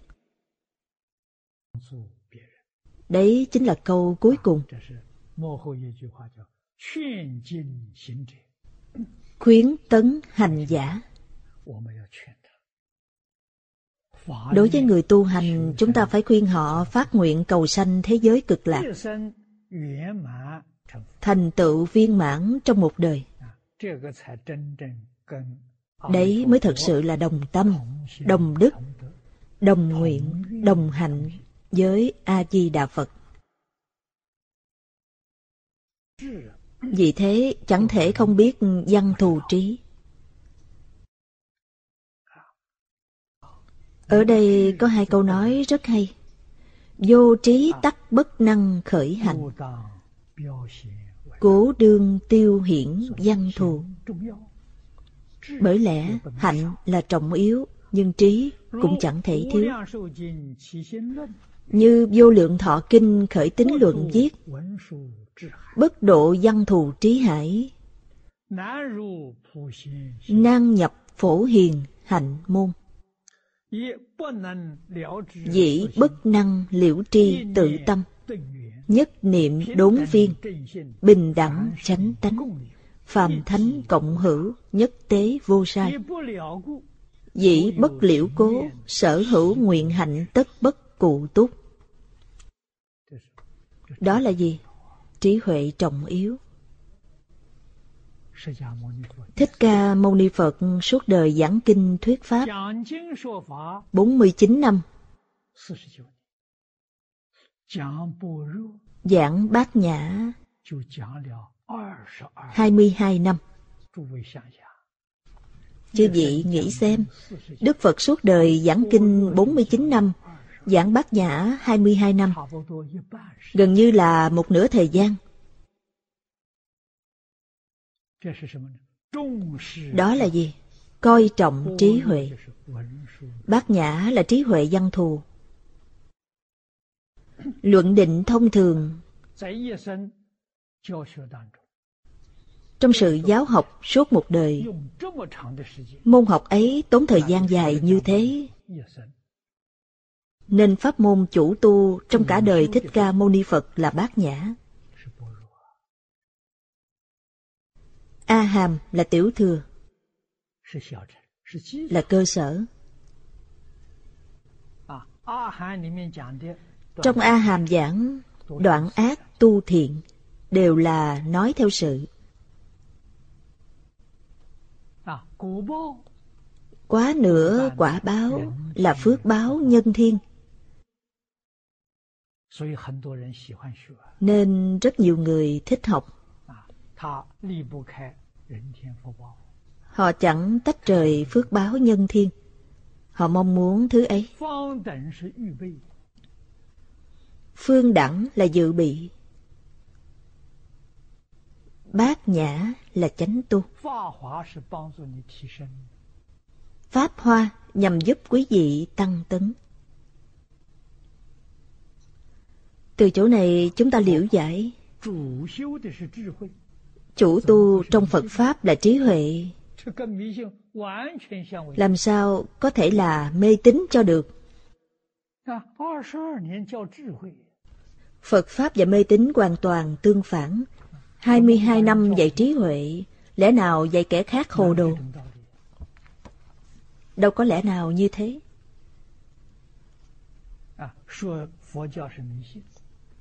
Đấy chính là câu cuối cùng. Khuyến tấn hành giả. đối với người tu hành chúng ta phải khuyên họ phát nguyện cầu sanh thế giới cực lạc. Thành tựu viên mãn trong một đời đấy mới thật sự là đồng tâm, đồng đức, đồng nguyện, đồng hạnh với a di đà phật vì thế, chẳng thể không biết văn thù trí. Ở đây có hai câu nói rất hay. Vô trí tắc bất năng khởi hành. Cố đương tiêu hiển văn thù. Bởi lẽ hạnh là trọng yếu, nhưng trí cũng chẳng thể thiếu. Như vô lượng thọ kinh khởi tính luận viết, bất độ văn thù trí hải nan nhập phổ hiền hạnh môn dĩ bất năng liễu tri tự tâm nhất niệm đốn viên, bình đẳng chánh tánh, phàm thánh cộng hữu nhất tế vô sai dĩ bất liễu cố, sở hữu nguyện hạnh tất bất cụ túc đó là gì trí huệ trọng yếu. Thích Ca Mâu Ni Phật suốt đời giảng kinh thuyết pháp 49 năm. Giảng bát nhã 22 năm. Chư vị nghĩ xem, Đức Phật suốt đời giảng kinh 49 năm giảng bát nhã 22 năm, gần như là một nửa thời gian. Đó là gì? Coi trọng trí huệ. Bát nhã là trí huệ văn thù. Luận định thông thường trong sự giáo học suốt một đời môn học ấy tốn thời gian dài như thế Nên pháp môn chủ tu trong cả đời Thích Ca Mâu Ni Phật là bát nhã. A Hàm là tiểu thừa, là cơ sở. Trong A Hàm giảng, đoạn ác tu thiện đều là nói theo sự. Quá nửa quả báo là phước báo nhân thiên. Nên rất nhiều người thích học. Họ chẳng tách rời phước báo nhân thiên. Họ mong muốn thứ ấy. Phương đẳng là dự bị. Bát nhã là chánh tu. Pháp hoa nhằm giúp quý vị tăng tấn. Từ chỗ này chúng ta liễu giải Chủ tu trong Phật Pháp là trí huệ Làm sao có thể là mê tín cho được Phật Pháp và mê tín hoàn toàn tương phản 22 năm dạy trí huệ Lẽ nào dạy kẻ khác hồ đồ Đâu có lẽ nào như thế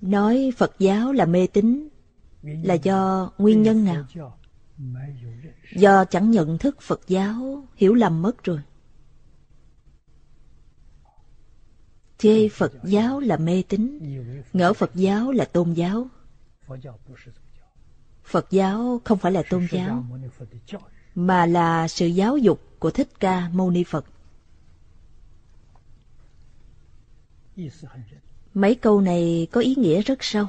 Nói Phật giáo là mê tín là do nguyên nhân nào? Do chẳng nhận thức Phật giáo, hiểu lầm mất rồi. Chê Phật giáo là mê tín, ngỡ Phật giáo là tôn giáo. Phật giáo không phải là tôn giáo, mà là sự giáo dục của Thích Ca Mâu Ni Phật. Mấy câu này có ý nghĩa rất sâu.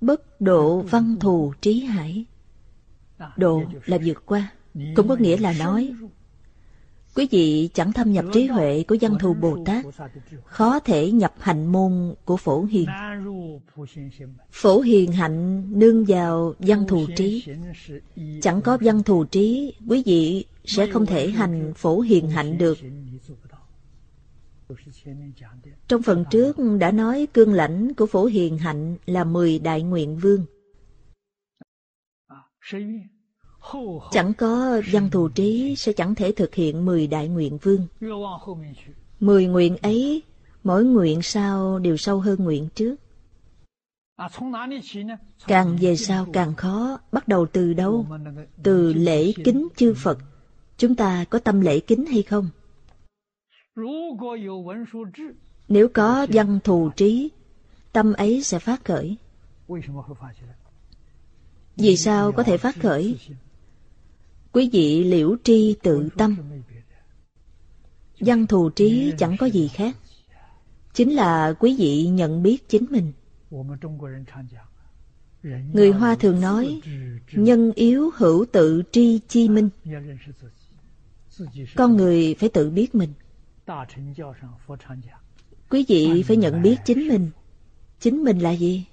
Bất độ văn thù trí hải. Độ là vượt qua, cũng có nghĩa là nói. Quý vị chẳng thâm nhập trí huệ của văn thù Bồ Tát, khó thể nhập hạnh môn của phổ hiền. Phổ hiền hạnh nương vào văn thù trí. Chẳng có văn thù trí, quý vị sẽ không thể hành phổ hiền hạnh được. Trong phần trước đã nói cương lãnh của phổ hiền hạnh là mười đại nguyện vương. Chẳng có văn thù trí sẽ chẳng thể thực hiện mười đại nguyện vương. Mười nguyện ấy, mỗi nguyện sau đều sâu hơn nguyện trước. Càng về sau càng khó, bắt đầu từ đâu? Từ lễ kính chư Phật. Chúng ta có tâm lễ kính hay không? Nếu có văn thù trí, tâm ấy sẽ phát khởi. Vì sao có thể phát khởi? Quý vị liễu tri tự tâm. Văn thù trí chẳng có gì khác. Chính là quý vị nhận biết chính mình. Người Hoa thường nói, nhân yếu hữu tự tri chi minh. Con người phải tự biết mình. Quý vị phải nhận biết chính mình. Chính mình là gì?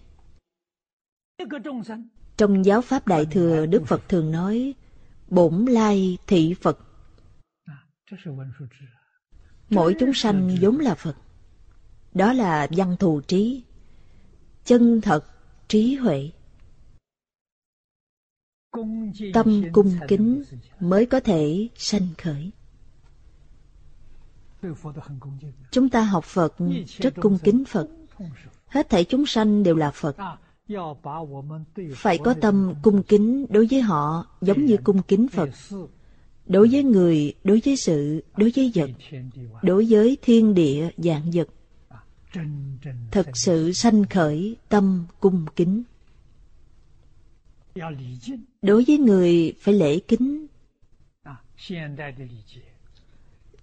Trong giáo pháp Đại Thừa, Đức Phật thường nói, bổn lai thị Phật. Mỗi chúng sanh vốn là Phật. Đó là văn thù trí, chân thật, trí huệ. Tâm cung kính mới có thể sanh khởi. Chúng ta học Phật rất cung kính Phật. Hết thảy chúng sanh đều là Phật. Phải có tâm cung kính đối với họ giống như cung kính Phật. Đối với người, đối với sự, đối với vật, đối với thiên địa dạng vật. Thật sự sanh khởi tâm cung kính. Đối với người phải lễ kính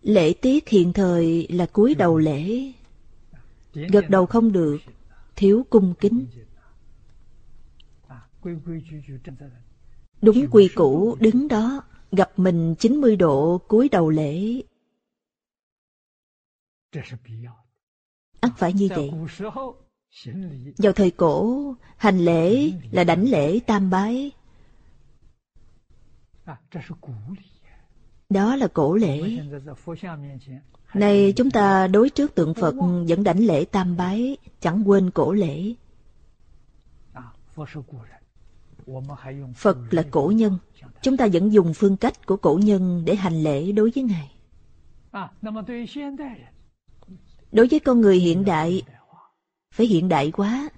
Lễ tiết hiện thời là cúi đầu lễ Gật đầu không được Thiếu cung kính Đúng quy củ đứng đó Gặp mình 90 độ cúi đầu lễ ắt phải như vậy vào thời cổ hành lễ là đảnh lễ tam bái Đó là cổ lễ. Này chúng ta đối trước tượng Phật vẫn đảnh lễ tam bái, chẳng quên cổ lễ. Phật là cổ nhân, chúng ta vẫn dùng phương cách của cổ nhân để hành lễ đối với Ngài. Đối với con người hiện đại, phải hiện đại quá.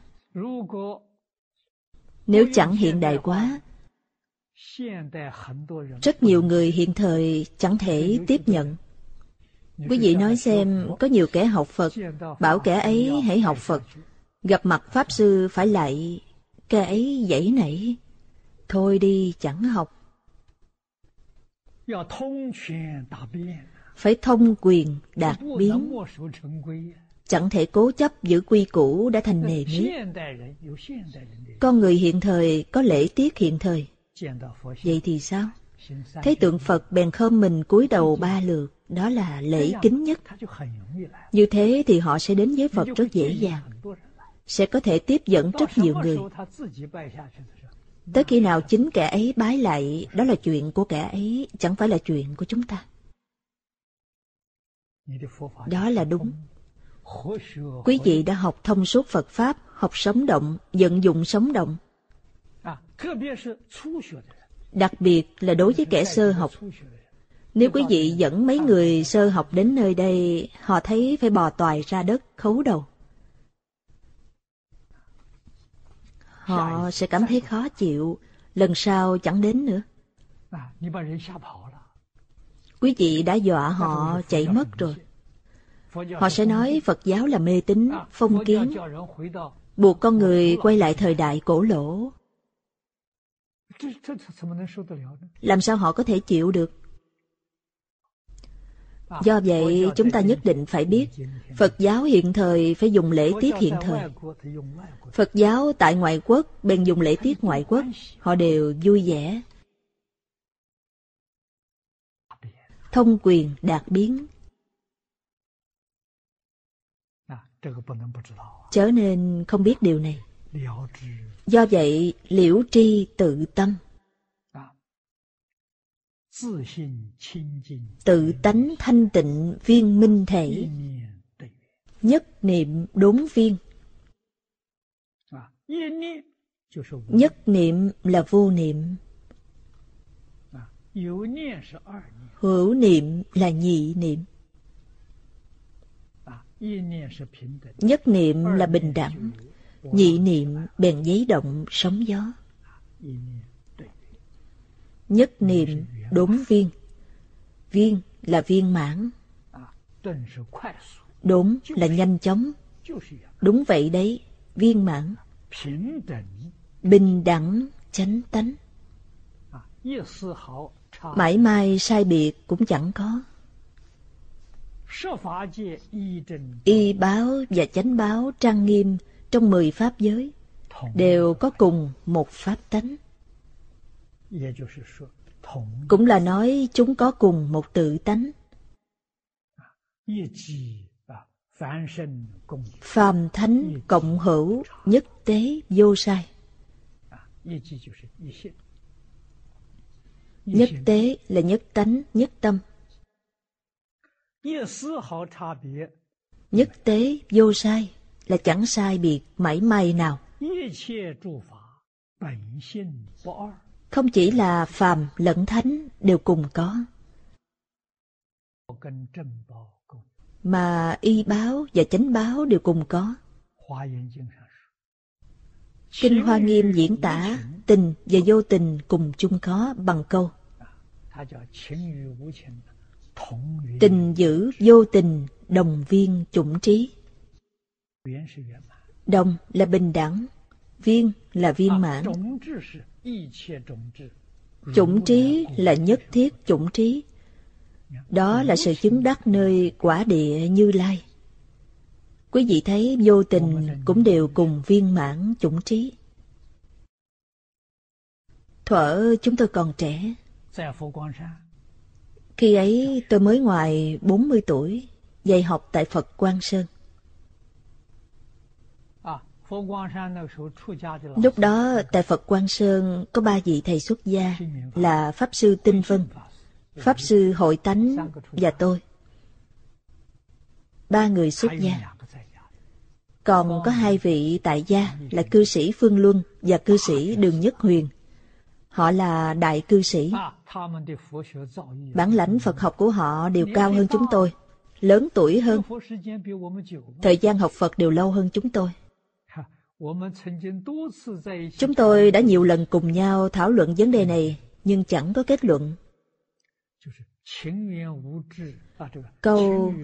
Nếu chẳng hiện đại quá, rất nhiều người hiện thời chẳng thể tiếp nhận. Quý vị nói xem, có nhiều kẻ học Phật, bảo kẻ ấy hãy học Phật. Gặp mặt Pháp Sư phải lại, kẻ ấy dãy nảy. Thôi đi, chẳng học. Phải thông quyền, đạt biến. Chẳng thể cố chấp giữ quy củ đã thành nề nếp. Con người hiện thời có lễ tiết hiện thời. Vậy thì sao? Thấy tượng Phật bèn khom mình cúi đầu ba lượt, đó là lễ kính nhất. Như thế thì họ sẽ đến với Phật rất dễ dàng, sẽ có thể tiếp dẫn rất nhiều người. Tới khi nào chính kẻ ấy bái lại, đó là chuyện của kẻ ấy, chẳng phải là chuyện của chúng ta. Đó là đúng. Quý vị đã học thông suốt Phật Pháp, học sống động, vận dụng sống động. Đặc biệt là đối với kẻ sơ học. Nếu quý vị dẫn mấy người sơ học đến nơi đây, họ thấy phải bò toài ra đất, khấu đầu. Họ sẽ cảm thấy khó chịu, lần sau chẳng đến nữa. Quý vị đã dọa họ chạy mất rồi. Họ sẽ nói Phật giáo là mê tín, phong kiến, buộc con người quay lại thời đại cổ lỗ. Làm sao họ có thể chịu được? Do vậy, chúng ta nhất định phải biết, Phật giáo hiện thời phải dùng lễ tiết hiện thời. Phật giáo tại ngoại quốc bèn dùng lễ tiết ngoại quốc, họ đều vui vẻ. Thông quyền đạt biến. Chớ nên không biết điều này. Do vậy, liễu tri tự tâm. Tự tánh thanh tịnh viên minh thể. Nhất niệm đốn viên. Nhất niệm là vô niệm. Hữu niệm là nhị niệm. Nhất niệm là bình đẳng, nhị niệm bèn giấy động sóng gió. Nhất niệm đốn viên, viên là viên mãn, đốn là nhanh chóng. Đúng vậy đấy, viên mãn. Bình đẳng chánh tánh. Mãi mai sai biệt cũng chẳng có. Y báo và chánh báo trang nghiêm trong mười pháp giới đều có cùng một pháp tánh. Cũng là nói chúng có cùng một tự tánh. Phàm thánh cộng hữu nhất tế vô sai. Nhất tế là nhất tánh, nhất tâm. Nhất tế vô sai là chẳng sai biệt mảy may nào. Không chỉ là phàm lẫn thánh đều cùng có. Mà y báo và chánh báo đều cùng có. Kinh Hoa Nghiêm diễn tả tình và vô tình cùng chung có bằng câu Tình giữ vô tình đồng viên chủng trí. Đồng là bình đẳng, viên là viên mãn. Chủng trí là nhất thiết chủng trí. Đó là sự chứng đắc nơi quả địa như lai. Quý vị thấy vô tình cũng đều cùng viên mãn chủng trí. Thuở chúng tôi còn trẻ. Khi ấy tôi mới ngoài 40 tuổi, dạy học tại Phật Quang Sơn. Lúc đó tại Phật Quang Sơn có ba vị thầy xuất gia là Pháp Sư Tinh Vân, Pháp Sư Hội Tánh và tôi. Ba người xuất gia. Còn có hai vị tại gia là cư sĩ Phương Luân và cư sĩ Đường Nhất Huyền. Họ là đại cư sĩ. Bản lãnh Phật học của họ đều cao hơn chúng tôi, lớn tuổi hơn. Thời gian học Phật đều lâu hơn chúng tôi. Chúng tôi đã nhiều lần cùng nhau thảo luận vấn đề này, nhưng chẳng có kết luận. Câu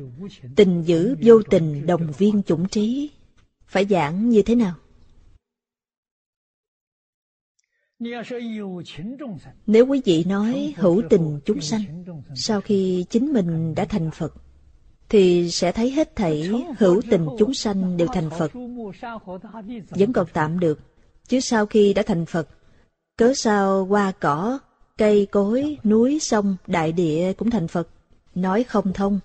tình dữ vô tình đồng viên chủng trí phải giảng như thế nào? Nếu quý vị nói hữu tình chúng sanh, sau khi chính mình đã thành Phật, thì sẽ thấy hết thảy hữu tình chúng sanh đều thành Phật. Vẫn còn tạm được, chứ sau khi đã thành Phật, cớ sao hoa cỏ, cây cối, núi, sông, đại địa cũng thành Phật, nói không thông.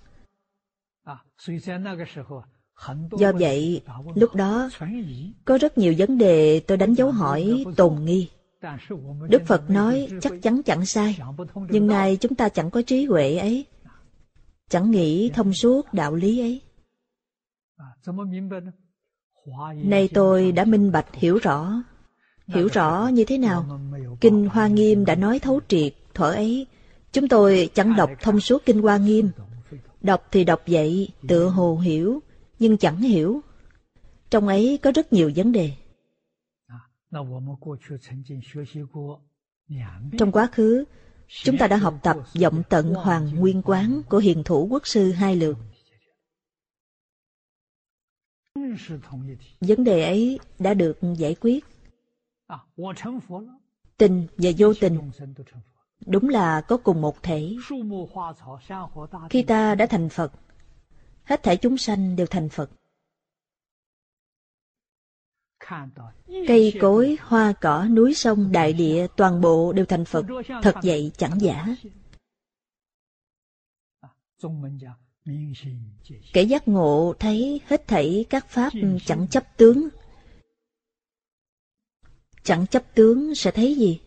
Do vậy, lúc đó, có rất nhiều vấn đề tôi đánh dấu hỏi tồn nghi. Đức Phật nói chắc chắn chẳng sai, nhưng nay chúng ta chẳng có trí huệ ấy, chẳng nghĩ thông suốt đạo lý ấy. Nay tôi đã minh bạch hiểu rõ. Hiểu rõ như thế nào? Kinh Hoa Nghiêm đã nói thấu triệt, thuở ấy, chúng tôi chẳng đọc thông suốt Kinh Hoa Nghiêm. Đọc thì đọc vậy, tựa hồ hiểu, nhưng chẳng hiểu. Trong ấy có rất nhiều vấn đề. Trong quá khứ, chúng ta đã học tập vọng tận hoàng nguyên quán của hiền thủ quốc sư hai lượt. Vấn đề ấy đã được giải quyết. Tình và vô tình đúng là có cùng một thể. Khi ta đã thành Phật, hết thể chúng sanh đều thành Phật. Cây cối, hoa cỏ, núi sông, đại địa, toàn bộ đều thành Phật, thật vậy chẳng giả. Kẻ giác ngộ thấy hết thảy các pháp chẳng chấp tướng. Chẳng chấp tướng sẽ thấy gì?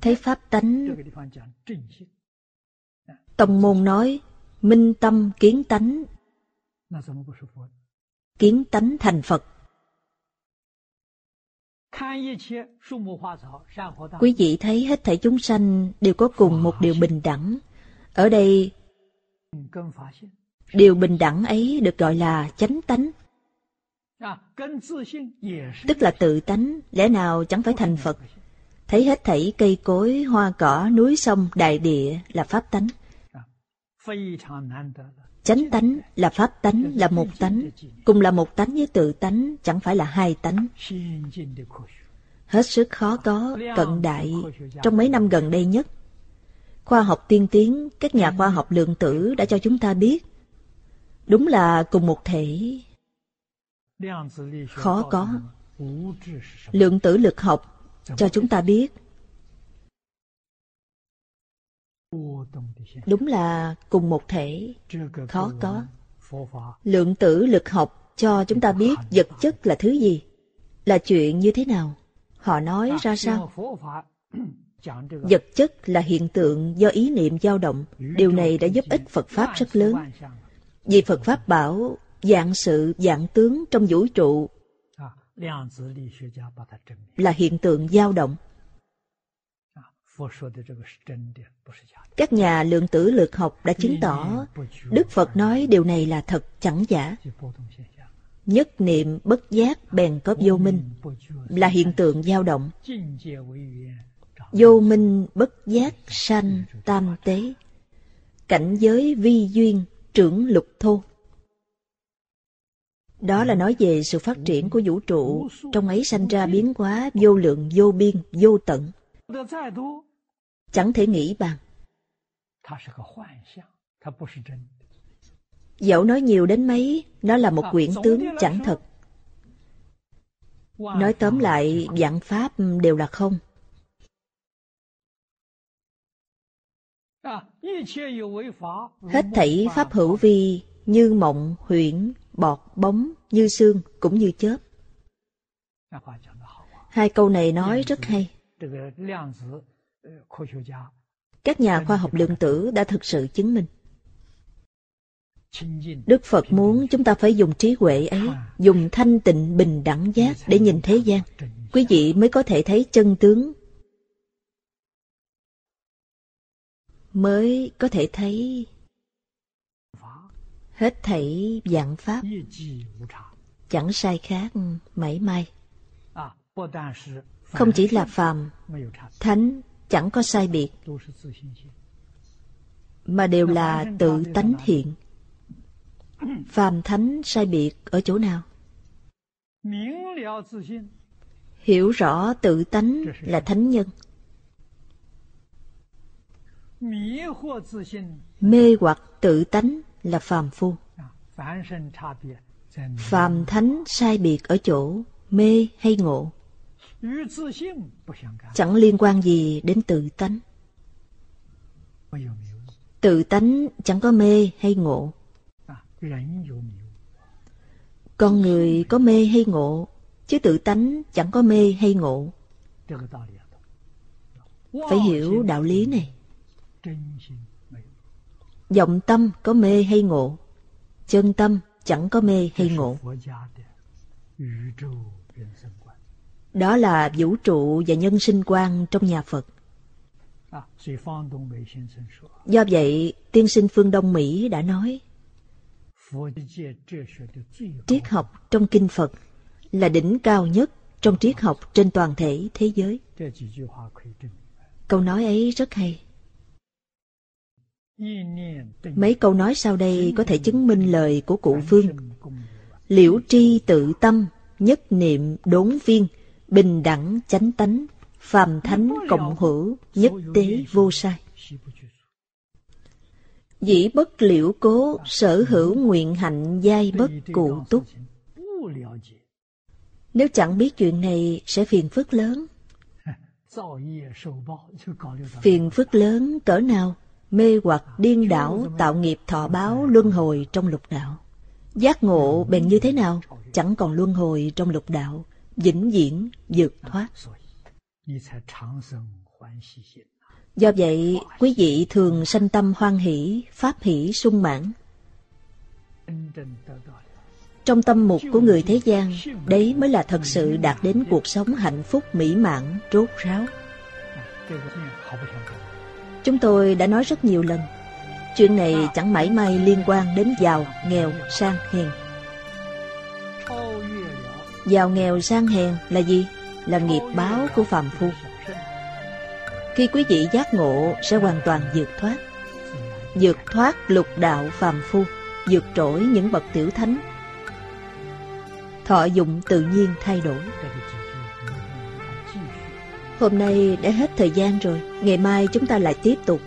Thấy pháp tánh. Tông môn nói minh tâm kiến tánh. Kiến tánh thành phật. Quý vị thấy hết thảy chúng sanh đều có cùng một điều bình đẳng. Ở đây điều bình đẳng ấy được gọi là chánh tánh. Tức là tự tánh lẽ nào chẳng phải thành phật? Thấy hết thảy cây cối hoa cỏ núi sông đại địa là pháp tánh Chánh tánh là pháp tánh, là một tánh, cùng là một tánh với tự tánh, chẳng phải là hai tánh. Hết sức khó có, cận đại, trong mấy năm gần đây nhất. Khoa học tiên tiến, các nhà khoa học lượng tử đã cho chúng ta biết. Đúng là cùng một thể. Khó có. Lượng tử lực học cho chúng ta biết Đúng là cùng một thể, khó có. Lượng tử lực học cho chúng ta biết vật chất là thứ gì, là chuyện như thế nào. Họ nói ra sao? [CLEARS THROAT] Vật chất là hiện tượng do ý niệm dao động. Điều này đã giúp ích Phật Pháp rất lớn. Vì Phật Pháp bảo dạng sự, dạng tướng trong vũ trụ là hiện tượng dao động. Các nhà lượng tử lực học đã chứng tỏ Đức Phật nói điều này là thật chẳng giả. Nhất niệm bất giác bèn có vô minh là hiện tượng dao động. Vô minh bất giác sanh tam tế. Cảnh giới vi duyên trưởng lục thô. Đó là nói về sự phát triển của vũ trụ, trong ấy sanh ra biến hóa vô lượng vô biên, vô tận. Chẳng thể nghĩ bằng. Dẫu nói nhiều đến mấy, nó là một quyển tướng chẳng thật. Nói tóm lại, dạng pháp đều là không. Hết thảy pháp hữu vi như mộng, huyễn, bọt, bóng, như xương, cũng như chớp. Hai câu này nói rất hay. Các nhà khoa học lượng tử đã thực sự chứng minh. Đức Phật muốn chúng ta phải dùng trí huệ ấy, dùng thanh tịnh bình đẳng giác để nhìn thế gian. Quý vị mới có thể thấy chân tướng, mới có thể thấy hết thảy dạng pháp chẳng sai khác mảy may không chỉ là phàm thánh chẳng có sai biệt. Mà đều là tự tánh hiện. Phàm thánh sai biệt ở chỗ nào? Hiểu rõ tự tánh là thánh nhân. Mê hoặc tự tánh là phàm phu. Phàm thánh sai biệt ở chỗ mê hay ngộ chẳng liên quan gì đến tự tánh. tự tánh chẳng có mê hay ngộ. Con người có mê hay ngộ chứ tự tánh chẳng có mê hay ngộ. Phải hiểu đạo lý này. Vọng tâm có mê hay ngộ Chân tâm chẳng có mê hay ngộ Đó là vũ trụ và nhân sinh quan trong nhà Phật Do vậy, tiên sinh phương Đông Mỹ đã nói Triết học trong kinh Phật là đỉnh cao nhất trong triết học trên toàn thể thế giới. Câu nói ấy rất hay. Mấy câu nói sau đây có thể chứng minh lời của cụ Phương. Liễu tri tự tâm, nhất niệm đốn viên, bình đẳng chánh tánh, phàm thánh cộng hữu, nhất tế vô sai. Dĩ bất liễu cố, sở hữu nguyện hạnh giai bất cụ túc. Nếu chẳng biết chuyện này sẽ phiền phức lớn. Phiền phức lớn cỡ nào? mê hoặc điên đảo tạo nghiệp thọ báo luân hồi trong lục đạo. Giác ngộ bèn như thế nào? Chẳng còn luân hồi trong lục đạo, vĩnh viễn vượt thoát. Do vậy, quý vị thường sanh tâm hoan hỷ, pháp hỷ sung mãn. Trong tâm mục của người thế gian, đấy mới là thật sự đạt đến cuộc sống hạnh phúc mỹ mãn, rốt ráo. Chúng tôi đã nói rất nhiều lần Chuyện này chẳng mảy may liên quan đến giàu, nghèo, sang, hèn Giàu nghèo sang hèn là gì? Là nghiệp báo của phàm phu. Khi quý vị giác ngộ, sẽ hoàn toàn vượt thoát. Vượt thoát lục đạo phàm phu, Vượt trội những bậc tiểu thánh. Thọ dụng tự nhiên thay đổi. Hôm nay đã hết thời gian rồi, Ngày mai chúng ta lại tiếp tục.